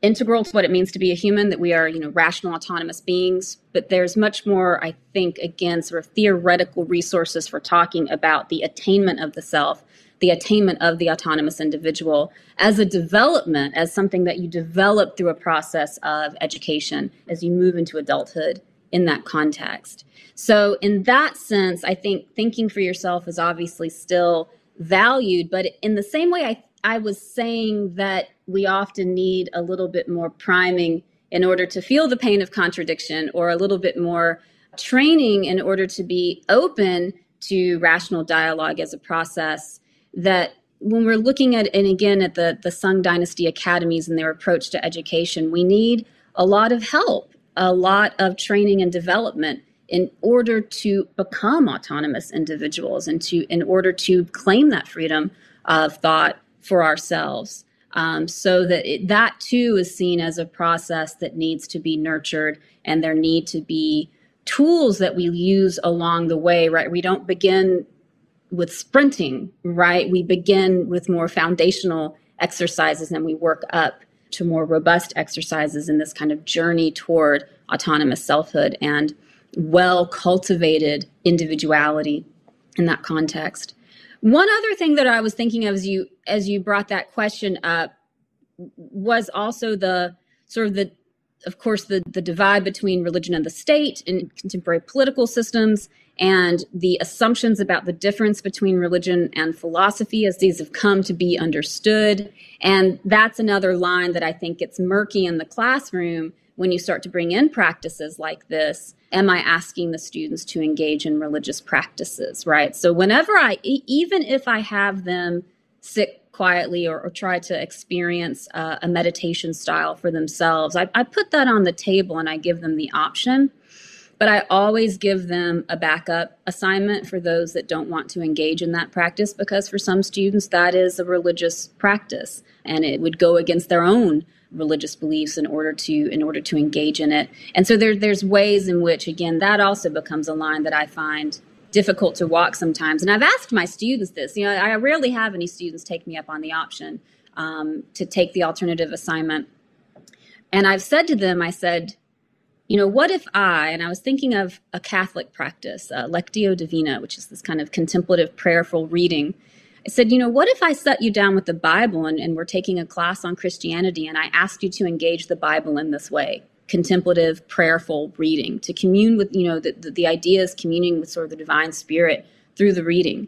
integral to what it means to be a human that we are you know rational autonomous beings. But there's much more i think again sort of theoretical resources for talking about the attainment of the self the attainment of the autonomous individual as a development as something that you develop through a process of education as you move into adulthood in that context. So in that sense i think thinking for yourself is obviously still valued but in the same way i I was saying that we often need a little bit more priming in order to feel the pain of contradiction or a little bit more training in order to be open to rational dialogue as a process that when we're looking at and again at the the Sung dynasty academies and their approach to education we need a lot of help a lot of training and development in order to become autonomous individuals and to in order to claim that freedom of thought for ourselves. Um, so that it, that too is seen as a process that needs to be nurtured, and there need to be tools that we use along the way. Right, we don't begin with sprinting. Right, we begin with more foundational exercises, and we work up to more robust exercises in this kind of journey toward autonomous selfhood and well cultivated individuality in that context. One other thing that I was thinking of as you as you brought that question up was also the sort of the of course the the divide between religion and the state in contemporary political systems and the assumptions about the difference between religion and philosophy as these have come to be understood and that's another line that I think gets murky in the classroom when you start to bring in practices like this am I asking the students to engage in religious practices, right? So whenever I, even if I have them sit quietly or, or try to experience uh, a meditation style for themselves, I, I put that on the table and I give them the option. But I always give them a backup assignment for those that don't want to engage in that practice because for some students that is a religious practice and it would go against their own religious beliefs in order to in order to engage in it. And so there, there's ways in which again that also becomes a line that I find difficult to walk sometimes. And I've asked my students this. You know, I rarely have any students take me up on the option um, to take the alternative assignment. And I've said to them, I said, you know, what if I, and I was thinking of a Catholic practice, uh, Lectio Divina, which is this kind of contemplative, prayerful reading I said, you know, what if I set you down with the Bible and, and we're taking a class on Christianity and I asked you to engage the Bible in this way? contemplative prayerful reading to commune with you know the, the, the communing with sort of the divine spirit through the reading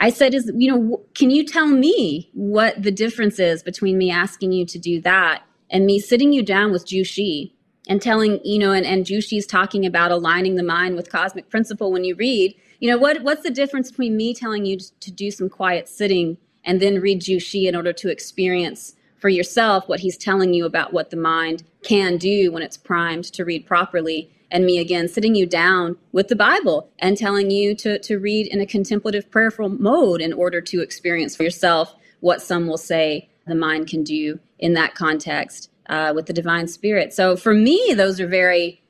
i said is you know can you tell me what the difference is between me asking you to do that and me sitting you down with Zhu Xi and telling you know and, and Zhu Xi's talking about aligning the mind with cosmic principle when you read you know what what's the difference between me telling you to do some quiet sitting and then read Zhu Xi in order to experience for yourself what he's telling you about what the mind can do when it's primed to read properly and me again sitting you down with the bible and telling you to, to read in a contemplative prayerful mode in order to experience for yourself what some will say the mind can do in that context uh, with the divine spirit so for me those are very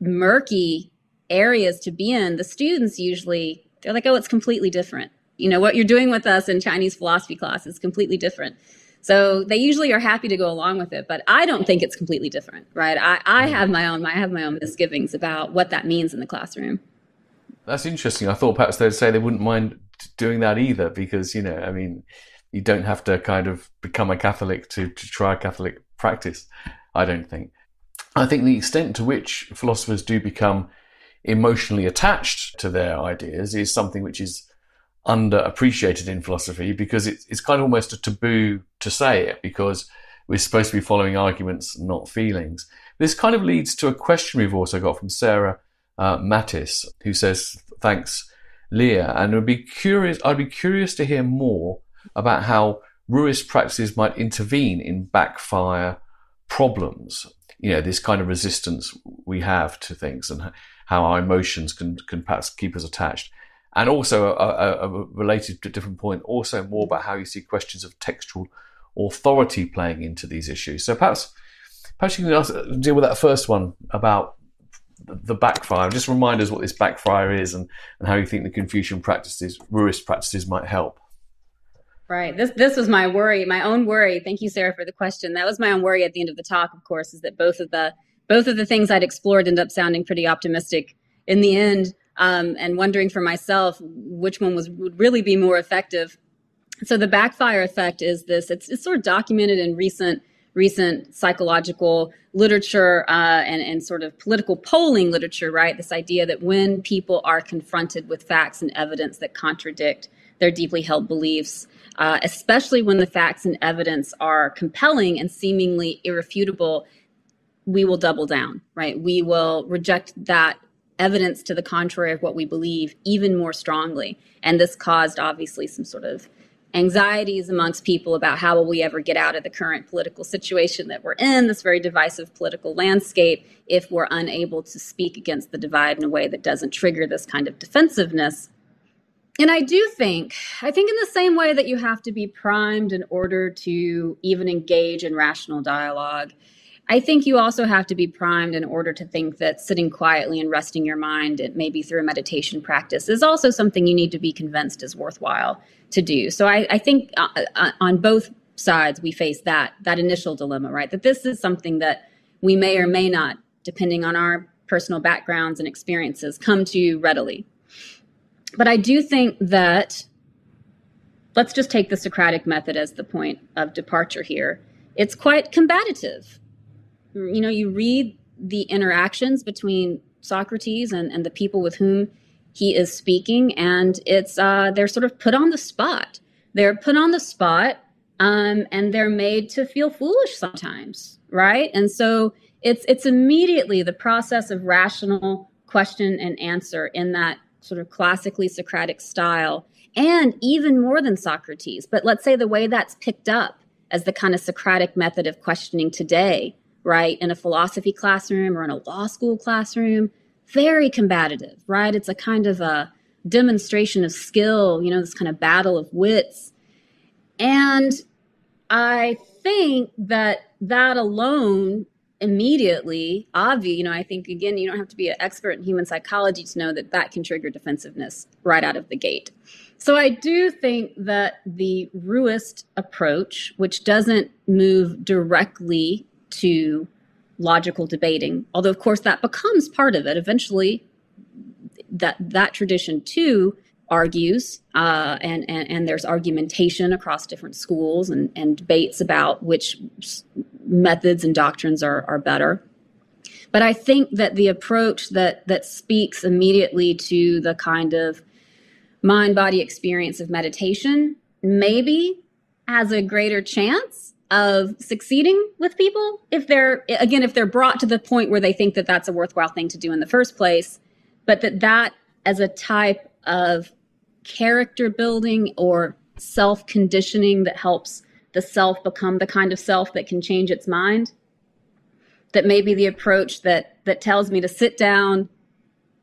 murky areas to be in, the students usually they're like, "Oh, it's completely different." You know, what you're doing with us in Chinese philosophy class is completely different. So they usually are happy to go along with it, but I don't think it's completely different, right? I, I mm-hmm. have my own I have my own misgivings about what that means in the classroom. That's interesting. I thought perhaps they'd say they wouldn't mind doing that either, because you know, I mean, you don't have to kind of become a Catholic to, to try Catholic practice. I don't think. I think the extent to which philosophers do become emotionally attached to their ideas is something which is underappreciated in philosophy because it's, it's kind of almost a taboo to say it because we're supposed to be following arguments, not feelings. This kind of leads to a question we've also got from Sarah uh, Mattice, who says, "Thanks, Leah," and would be curious. I'd be curious to hear more about how Ruist practices might intervene in backfire problems. You know, this kind of resistance we have to things, and how our emotions can can perhaps keep us attached. And also a, a, a related to a different point, also more about how you see questions of textual authority playing into these issues. So perhaps perhaps you can deal with that first one about the backfire. Just remind us what this backfire is and, and how you think the Confucian practices, Ruist practices might help. Right. This this was my worry, my own worry. Thank you, Sarah, for the question. That was my own worry at the end of the talk, of course, is that both of the both of the things I'd explored end up sounding pretty optimistic in the end, um, and wondering for myself which one was would really be more effective. So the backfire effect is this. It's, it's sort of documented in recent recent psychological literature uh, and, and sort of political polling literature, right? This idea that when people are confronted with facts and evidence that contradict their deeply held beliefs, uh, especially when the facts and evidence are compelling and seemingly irrefutable, we will double down, right? We will reject that evidence to the contrary of what we believe even more strongly. And this caused obviously some sort of anxieties amongst people about how will we ever get out of the current political situation that we're in, this very divisive political landscape, if we're unable to speak against the divide in a way that doesn't trigger this kind of defensiveness. And I do think, I think in the same way that you have to be primed in order to even engage in rational dialogue, I think you also have to be primed in order to think that sitting quietly and resting your mind, maybe through a meditation practice, is also something you need to be convinced is worthwhile to do. So I, I think uh, uh, on both sides we face that that initial dilemma, right? That this is something that we may or may not, depending on our personal backgrounds and experiences, come to readily. But I do think that let's just take the Socratic method as the point of departure here. It's quite combative you know, you read the interactions between Socrates and, and the people with whom he is speaking, and it's uh, they're sort of put on the spot. They're put on the spot, um, and they're made to feel foolish sometimes, right? And so it's it's immediately the process of rational question and answer in that sort of classically Socratic style, and even more than Socrates. But let's say the way that's picked up as the kind of Socratic method of questioning today right? In a philosophy classroom or in a law school classroom, very combative, right? It's a kind of a demonstration of skill, you know, this kind of battle of wits. And I think that that alone immediately obvious you know i think again you don't have to be an expert in human psychology to know that that can trigger defensiveness right out of the gate so i do think that the ruist approach which doesn't move directly to logical debating. Although, of course, that becomes part of it. Eventually, that that tradition too argues, uh, and, and and there's argumentation across different schools and and debates about which methods and doctrines are are better. But I think that the approach that that speaks immediately to the kind of mind body experience of meditation maybe has a greater chance of succeeding with people if they're again if they're brought to the point where they think that that's a worthwhile thing to do in the first place but that that as a type of character building or self conditioning that helps the self become the kind of self that can change its mind that maybe the approach that that tells me to sit down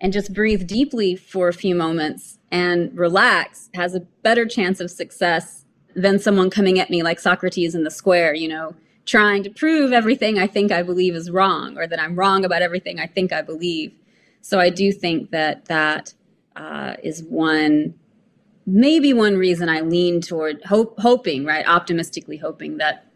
and just breathe deeply for a few moments and relax has a better chance of success than someone coming at me like Socrates in the square, you know, trying to prove everything I think I believe is wrong or that I'm wrong about everything I think I believe. So I do think that that uh, is one, maybe one reason I lean toward hope, hoping, right, optimistically hoping that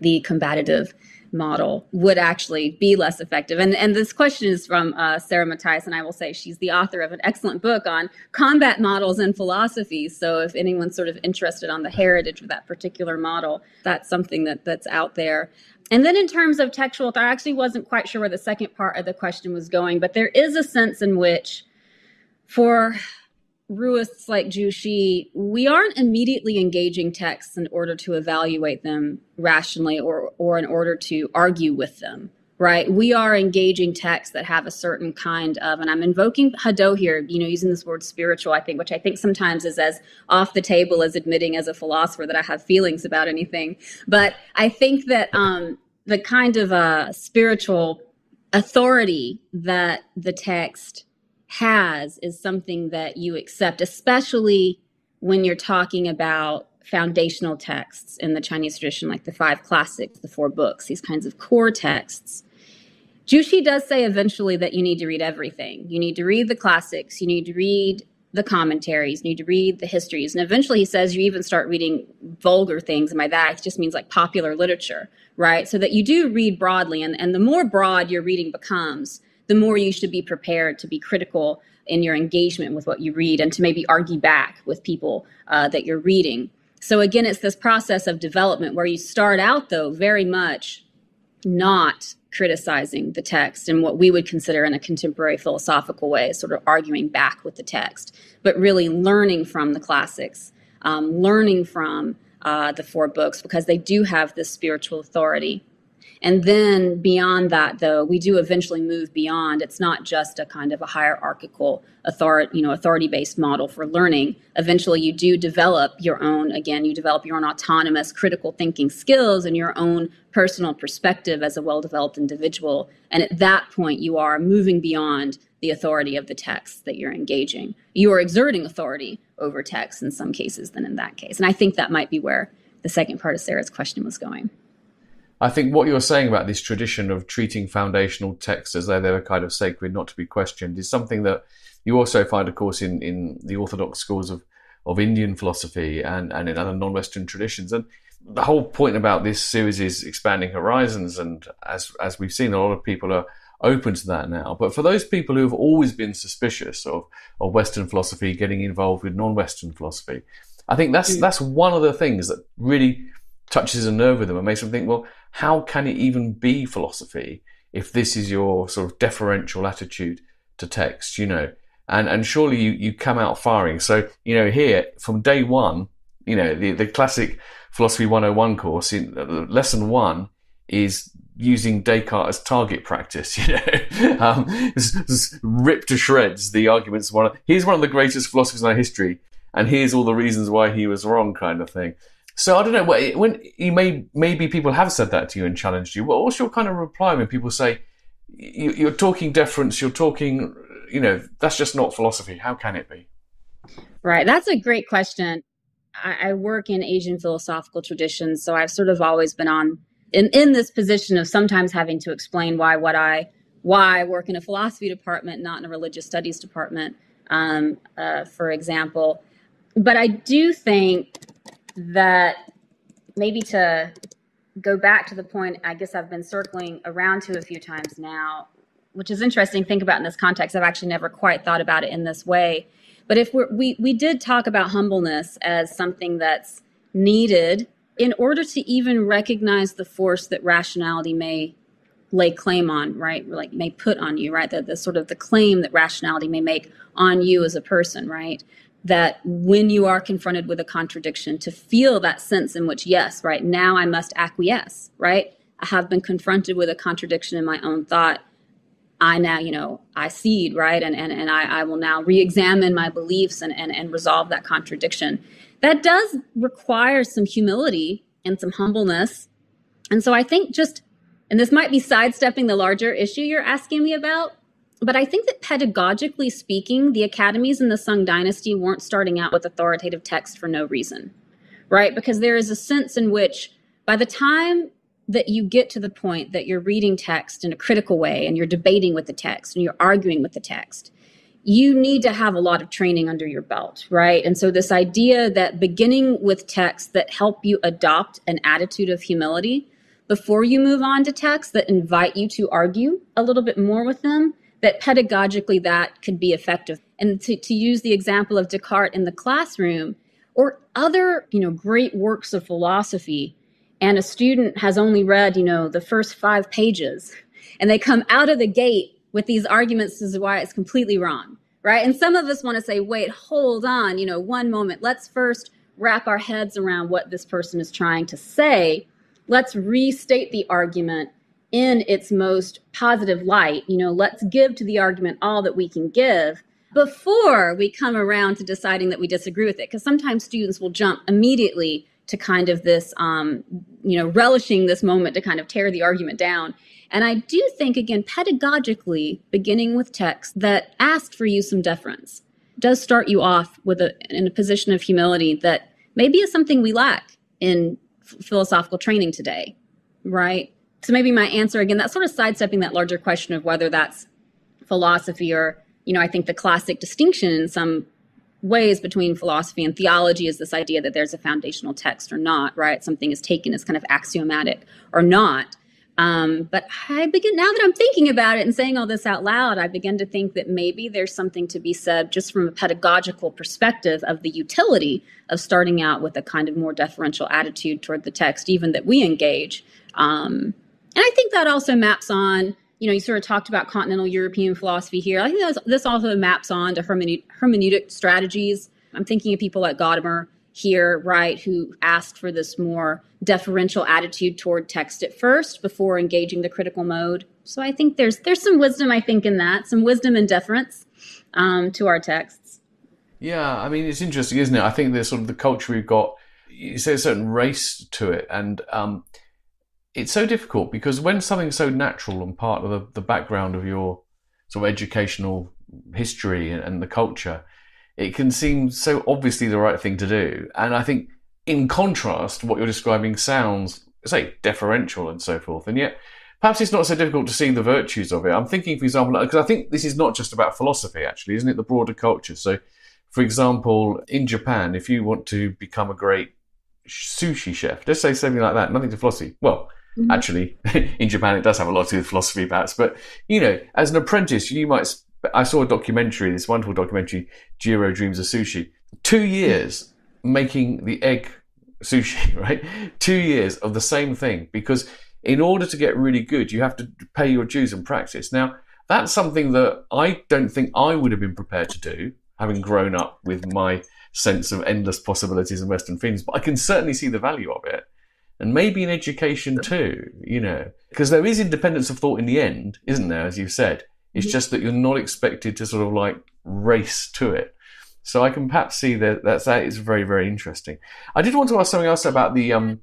the combative model would actually be less effective. And, and this question is from uh, Sarah Mattice, and I will say she's the author of an excellent book on combat models and philosophy. So if anyone's sort of interested on the heritage of that particular model, that's something that, that's out there. And then in terms of textual, I actually wasn't quite sure where the second part of the question was going, but there is a sense in which for Ruists like Xi, we aren't immediately engaging texts in order to evaluate them rationally or, or in order to argue with them, right? We are engaging texts that have a certain kind of, and I'm invoking Hadot here, you know, using this word spiritual, I think, which I think sometimes is as off the table as admitting as a philosopher that I have feelings about anything. But I think that um, the kind of uh, spiritual authority that the text has is something that you accept, especially when you're talking about foundational texts in the Chinese tradition, like the five classics, the four books, these kinds of core texts. Xi does say eventually that you need to read everything. You need to read the classics. You need to read the commentaries, you need to read the histories. And eventually he says you even start reading vulgar things. And by that, it just means like popular literature, right? So that you do read broadly. And, and the more broad your reading becomes, the more you should be prepared to be critical in your engagement with what you read and to maybe argue back with people uh, that you're reading. So again, it's this process of development where you start out, though, very much not criticizing the text in what we would consider in a contemporary philosophical way, sort of arguing back with the text, but really learning from the classics, um, learning from uh, the four books because they do have this spiritual authority. And then beyond that, though, we do eventually move beyond. It's not just a kind of a hierarchical authority, you know, authority-based model for learning. Eventually, you do develop your own. Again, you develop your own autonomous critical thinking skills and your own personal perspective as a well-developed individual. And at that point, you are moving beyond the authority of the text that you're engaging. You are exerting authority over text in some cases than in that case. And I think that might be where the second part of Sarah's question was going. I think what you're saying about this tradition of treating foundational texts as though they were kind of sacred, not to be questioned, is something that you also find, of course, in, in the orthodox schools of, of Indian philosophy and, and in other non Western traditions. And the whole point about this series is expanding horizons. And as, as we've seen, a lot of people are open to that now. But for those people who have always been suspicious of, of Western philosophy getting involved with non Western philosophy, I think that's, mm. that's one of the things that really touches a nerve with them and makes them think, well, how can it even be philosophy if this is your sort of deferential attitude to text, you know? And and surely you, you come out firing. So, you know, here from day one, you know, the, the classic philosophy 101 course, in, uh, lesson one is using Descartes as target practice, you know, um, rip to shreds the arguments. One, he's one of the greatest philosophers in our history, and here's all the reasons why he was wrong, kind of thing. So I don't know when you may maybe people have said that to you and challenged you. What's your kind of reply when people say you're talking deference, you're talking, you know, that's just not philosophy. How can it be? Right, that's a great question. I, I work in Asian philosophical traditions, so I've sort of always been on in in this position of sometimes having to explain why what I why I work in a philosophy department, not in a religious studies department, um, uh, for example. But I do think that maybe to go back to the point I guess I've been circling around to a few times now, which is interesting to think about in this context. I've actually never quite thought about it in this way. But if we're, we we did talk about humbleness as something that's needed in order to even recognize the force that rationality may lay claim on, right? Like may put on you, right? The, the sort of the claim that rationality may make on you as a person, right? That when you are confronted with a contradiction, to feel that sense in which, yes, right now I must acquiesce, right? I have been confronted with a contradiction in my own thought. I now, you know, I cede, right? And, and, and I, I will now re examine my beliefs and, and, and resolve that contradiction. That does require some humility and some humbleness. And so I think just, and this might be sidestepping the larger issue you're asking me about, but I think that pedagogically speaking, the academies in the Sung dynasty weren't starting out with authoritative text for no reason, right? Because there is a sense in which by the time that you get to the point that you're reading text in a critical way and you're debating with the text and you're arguing with the text, you need to have a lot of training under your belt, right? And so this idea that beginning with texts that help you adopt an attitude of humility before you move on to texts that invite you to argue a little bit more with them that pedagogically that could be effective. And to, to use the example of Descartes in the classroom or other, you know, great works of philosophy, and a student has only read, you know, the first five pages, and they come out of the gate with these arguments as to why it's completely wrong, right? And some of us want to say, wait, hold on, you know, one moment. Let's first wrap our heads around what this person is trying to say. Let's restate the argument in its most positive light. You know, let's give to the argument all that we can give before we come around to deciding that we disagree with it. Because sometimes students will jump immediately to kind of this, um, you know, relishing this moment to kind of tear the argument down. And I do think, again, pedagogically, beginning with text that asks for you some deference does start you off with a, in a position of humility that maybe is something we lack in philosophical training today, right? So maybe my answer again, that's sort of sidestepping that larger question of whether that's philosophy or, you know, I think the classic distinction in some ways between philosophy and theology is this idea that there's a foundational text or not, right? Something is taken as kind of axiomatic or not. Um, but I begin now that I'm thinking about it and saying all this out loud, I begin to think that maybe there's something to be said just from a pedagogical perspective of the utility of starting out with a kind of more deferential attitude toward the text, even that we engage. Um, and I think that also maps on you know, you sort of talked about continental European philosophy here. I think this also maps on to hermeneutic strategies. I'm thinking of people like Gadamer here, right, who asked for this more deferential attitude toward text at first before engaging the critical mode. So I think there's there's some wisdom, I think, in that, some wisdom and deference um, to our texts. Yeah, I mean, it's interesting, isn't it? I think there's sort of the culture we've got. You say a certain race to it, and um, it's so difficult because when something's so natural and part of the, the background of your sort of educational history and, and the culture, it can seem so obviously the right thing to do. And I think, in contrast, what you're describing sounds, say, deferential and so forth. And yet, perhaps it's not so difficult to see the virtues of it. I'm thinking, for example, because I think this is not just about philosophy, actually, isn't it? The broader culture. So, for example, in Japan, if you want to become a great sushi chef, let's say something like that, nothing to philosophy. Well, Mm-hmm. Actually, in Japan, it does have a lot to do with philosophy, perhaps. But you know, as an apprentice, you might. I saw a documentary, this wonderful documentary, Jiro Dreams of Sushi. Two years making the egg sushi, right? Two years of the same thing because in order to get really good, you have to pay your dues and practice. Now, that's something that I don't think I would have been prepared to do, having grown up with my sense of endless possibilities in Western things. But I can certainly see the value of it and maybe in education too, you know, because there is independence of thought in the end, isn't there? As you said, it's mm-hmm. just that you're not expected to sort of like race to it. So I can perhaps see that that's, that is very, very interesting. I did want to ask something else about the um,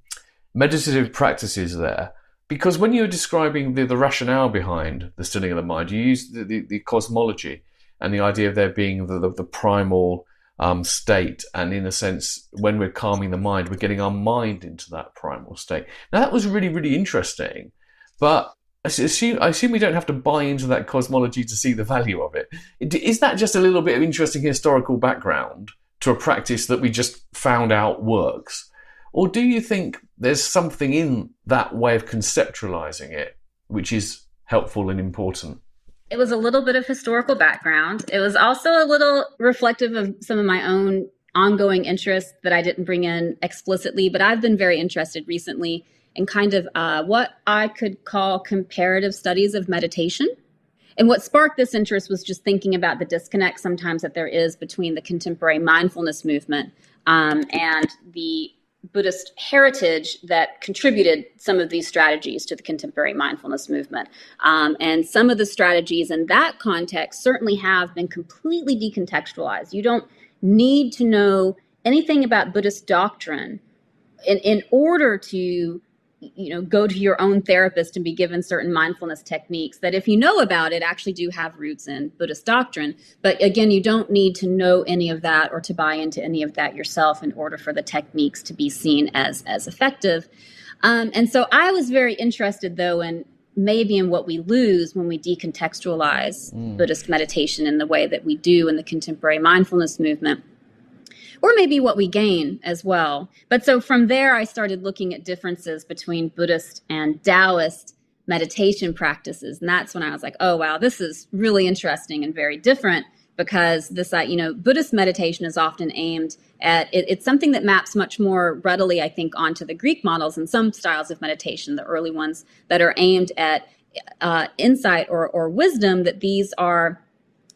meditative practices there, because when you were describing the, the rationale behind the stilling of the mind, you used the, the, the cosmology and the idea of there being the, the, the primal um, state. And in a sense, when we're calming the mind, we're getting our mind into that primal state. Now, that was really, really interesting. But I assume, I assume we don't have to buy into that cosmology to see the value of it. Is that just a little bit of interesting historical background to a practice that we just found out works? Or do you think there's something in that way of conceptualizing it which is helpful and important? It was a little bit of historical background. It was also a little reflective of some of my own ongoing interests that I didn't bring in explicitly, but I've been very interested recently in kind of uh, what I could call comparative studies of meditation. And what sparked this interest was just thinking about the disconnect sometimes that there is between the contemporary mindfulness movement um, and the Buddhist heritage that contributed some of these strategies to the contemporary mindfulness movement. Um, and some of the strategies in that context certainly have been completely decontextualized. You don't need to know anything about Buddhist doctrine in, in order to you know go to your own therapist and be given certain mindfulness techniques that if you know about it actually do have roots in buddhist doctrine. But again you don't need to know any of that or to buy into any of that yourself in order for the techniques to be seen as as effective. Um, and so i was very interested though in maybe in what we lose when we decontextualize mm. buddhist meditation in the way that we do in the contemporary mindfulness movement or maybe what we gain as well. But so from there, I started looking at differences between Buddhist and Taoist meditation practices. And that's when I was like, oh, wow, this is really interesting and very different because this, uh, you know, Buddhist meditation is often aimed at, it, it's something that maps much more readily, I think, onto the Greek models and some styles of meditation, the early ones that are aimed at uh, insight or, or wisdom, that these are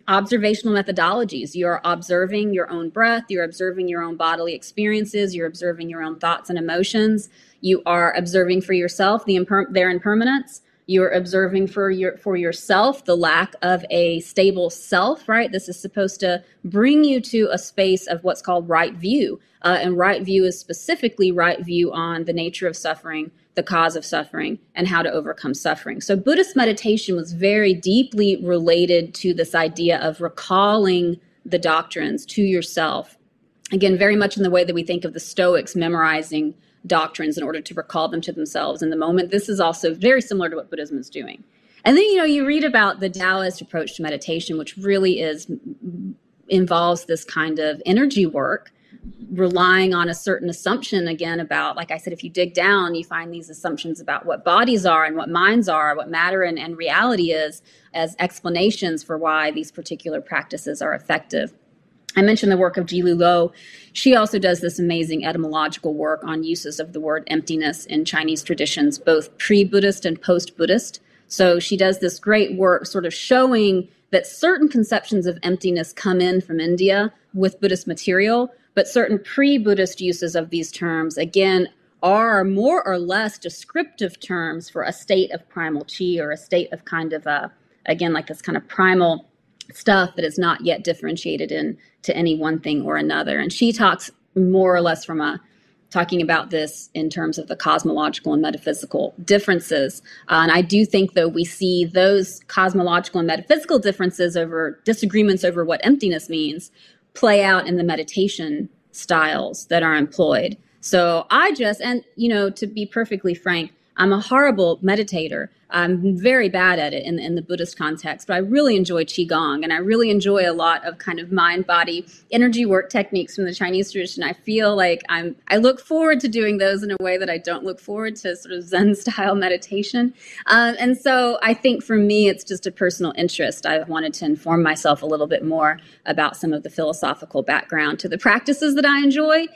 observational methodologies. You're observing your own breath, you're observing your own bodily experiences, you're observing your own thoughts and emotions. You are observing for yourself the imper- their impermanence. You're observing for your for yourself the lack of a stable self. Right. This is supposed to bring you to a space of what's called right view, uh, and right view is specifically right view on the nature of suffering, the cause of suffering and how to overcome suffering. So, Buddhist meditation was very deeply related to this idea of recalling the doctrines to yourself. Again, very much in the way that we think of the Stoics memorizing doctrines in order to recall them to themselves in the moment. This is also very similar to what Buddhism is doing. And then, you know, you read about the Taoist approach to meditation, which really is involves this kind of energy work relying on a certain assumption again about like i said if you dig down you find these assumptions about what bodies are and what minds are what matter and, and reality is as explanations for why these particular practices are effective I mentioned the work of JeeLoo Liu. She also does this amazing etymological work on uses of the word emptiness in Chinese traditions, both pre Buddhist and post Buddhist. So she does this great work sort of showing that certain conceptions of emptiness come in from India with Buddhist material, but certain pre Buddhist uses of these terms, again, are more or less descriptive terms for a state of primal chi or a state of kind of a, again, like this kind of primal stuff that is not yet differentiated into any one thing or another. And she talks more or less from a talking about this in terms of the cosmological and metaphysical differences. Uh, and I do think, though, we see those cosmological and metaphysical differences over disagreements over what emptiness means play out in the meditation styles that are employed. So I just, and you know, to be perfectly frank, I'm a horrible meditator. I'm very bad at it in, in the Buddhist context, but I really enjoy Qigong and I really enjoy a lot of kind of mind body energy work techniques from the Chinese tradition. I feel like I'm, I look forward to doing those in a way that I don't look forward to sort of Zen style meditation. Uh, and so I think for me, it's just a personal interest. I've wanted to inform myself a little bit more about some of the philosophical background to the practices that I enjoy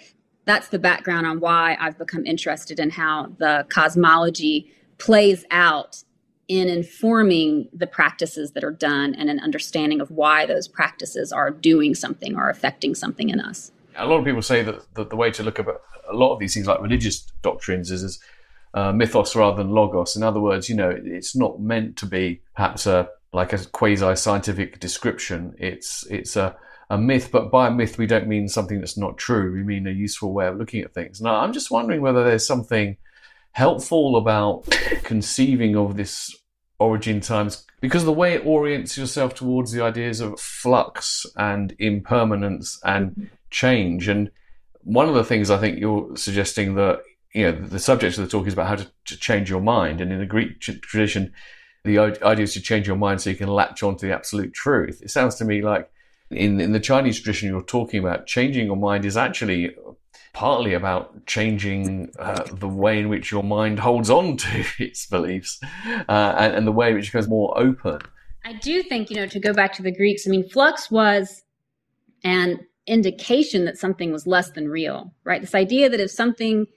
that's the background on why I've become interested in how the cosmology plays out in informing the practices that are done and an understanding of why those practices are doing something or affecting something in us. A lot of people say that, that the way to look at a lot of these things, like religious doctrines, is as uh, mythos rather than logos. In other words, you know, it's not meant to be perhaps a like a quasi scientific description. It's it's a a myth, but by a myth, we don't mean something that's not true. We mean a useful way of looking at things. Now, I'm just wondering whether there's something helpful about conceiving of this origin times because the way it orients yourself towards the ideas of flux and impermanence and mm-hmm. change. And one of the things I think you're suggesting that, you know, the subject of the talk is about how to, to change your mind. And in the Greek tradition, the idea is to change your mind so you can latch onto the absolute truth. It sounds to me like in, in the Chinese tradition you're talking about, changing your mind is actually partly about changing uh, the way in which your mind holds on to its beliefs uh, and, and the way in which it becomes more open. I do think, you know, to go back to the Greeks, I mean, flux was an indication that something was less than real, right? This idea that if something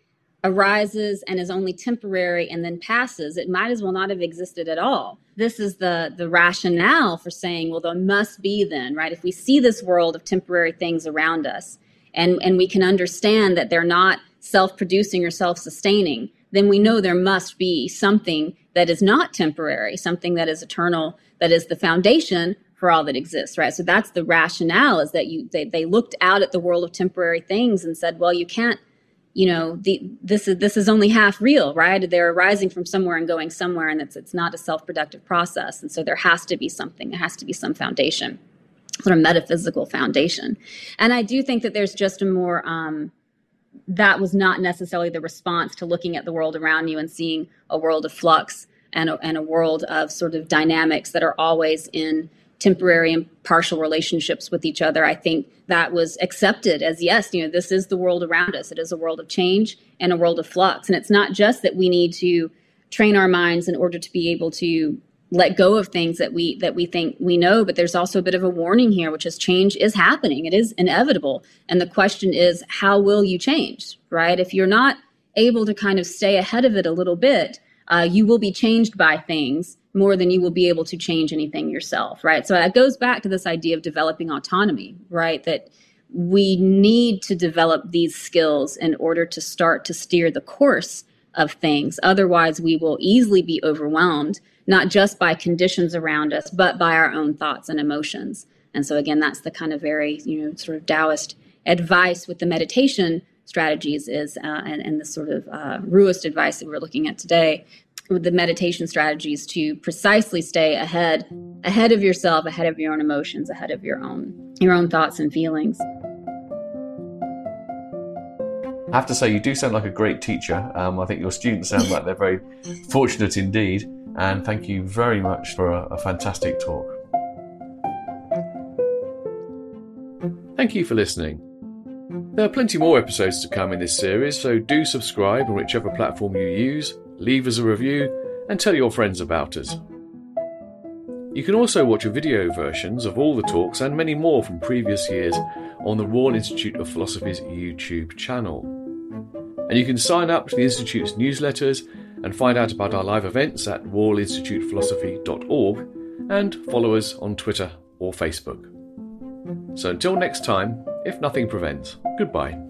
arises and is only temporary and then passes, it might as well not have existed at all. This is the the rationale for saying, well, there must be then, right? If we see this world of temporary things around us and, and we can understand that they're not self-producing or self-sustaining, then we know there must be something that is not temporary, something that is eternal, that is the foundation for all that exists, right? So that's the rationale is that you they, they looked out at the world of temporary things and said, well, you can't you know the this is this is only half real right? They're arising from somewhere and going somewhere and it's it's not a self-productive process. And so there has to be something. There has to be some foundation sort of metaphysical foundation. And i do think that there's just a more um, that was not necessarily the response to looking at the world around you and seeing a world of flux and a, and a world of sort of dynamics that are always in temporary and partial relationships with each other. I think that was accepted as yes, you know, this is the world around us. It is a world of change and a world of flux. And it's not just that we need to train our minds in order to be able to let go of things that we that we think we know but there's also a bit of a warning here which is change is happening it is inevitable and the question is how will you change right if you're not able to kind of stay ahead of it a little bit uh, you will be changed by things more than you will be able to change anything yourself, right? So that goes back to this idea of developing autonomy, right? That we need to develop these skills in order to start to steer the course of things. Otherwise, we will easily be overwhelmed, not just by conditions around us, but by our own thoughts and emotions. And so, again, that's the kind of very, you know, sort of Taoist advice with the meditation strategies is, uh, and, and the sort of uh, Ruist advice that we're looking at today the meditation strategies to precisely stay ahead ahead of yourself ahead of your own emotions ahead of your own your own thoughts and feelings I have to say, you do sound like a great teacher. Um, I think your students sound like they're very fortunate indeed. And thank you very much for a, a fantastic talk. Thank you for listening. There are plenty more episodes to come in this series, so do subscribe on whichever platform you use, leave us a review, and tell your friends about us. You can also watch video versions of all the talks and many more from previous years on the Royal Institute of Philosophy's YouTube channel. And you can sign up to the Institute's newsletters and find out about our live events at royalinstitutephilosophy.org and follow us on Twitter or Facebook. So until next time, if nothing prevents, goodbye.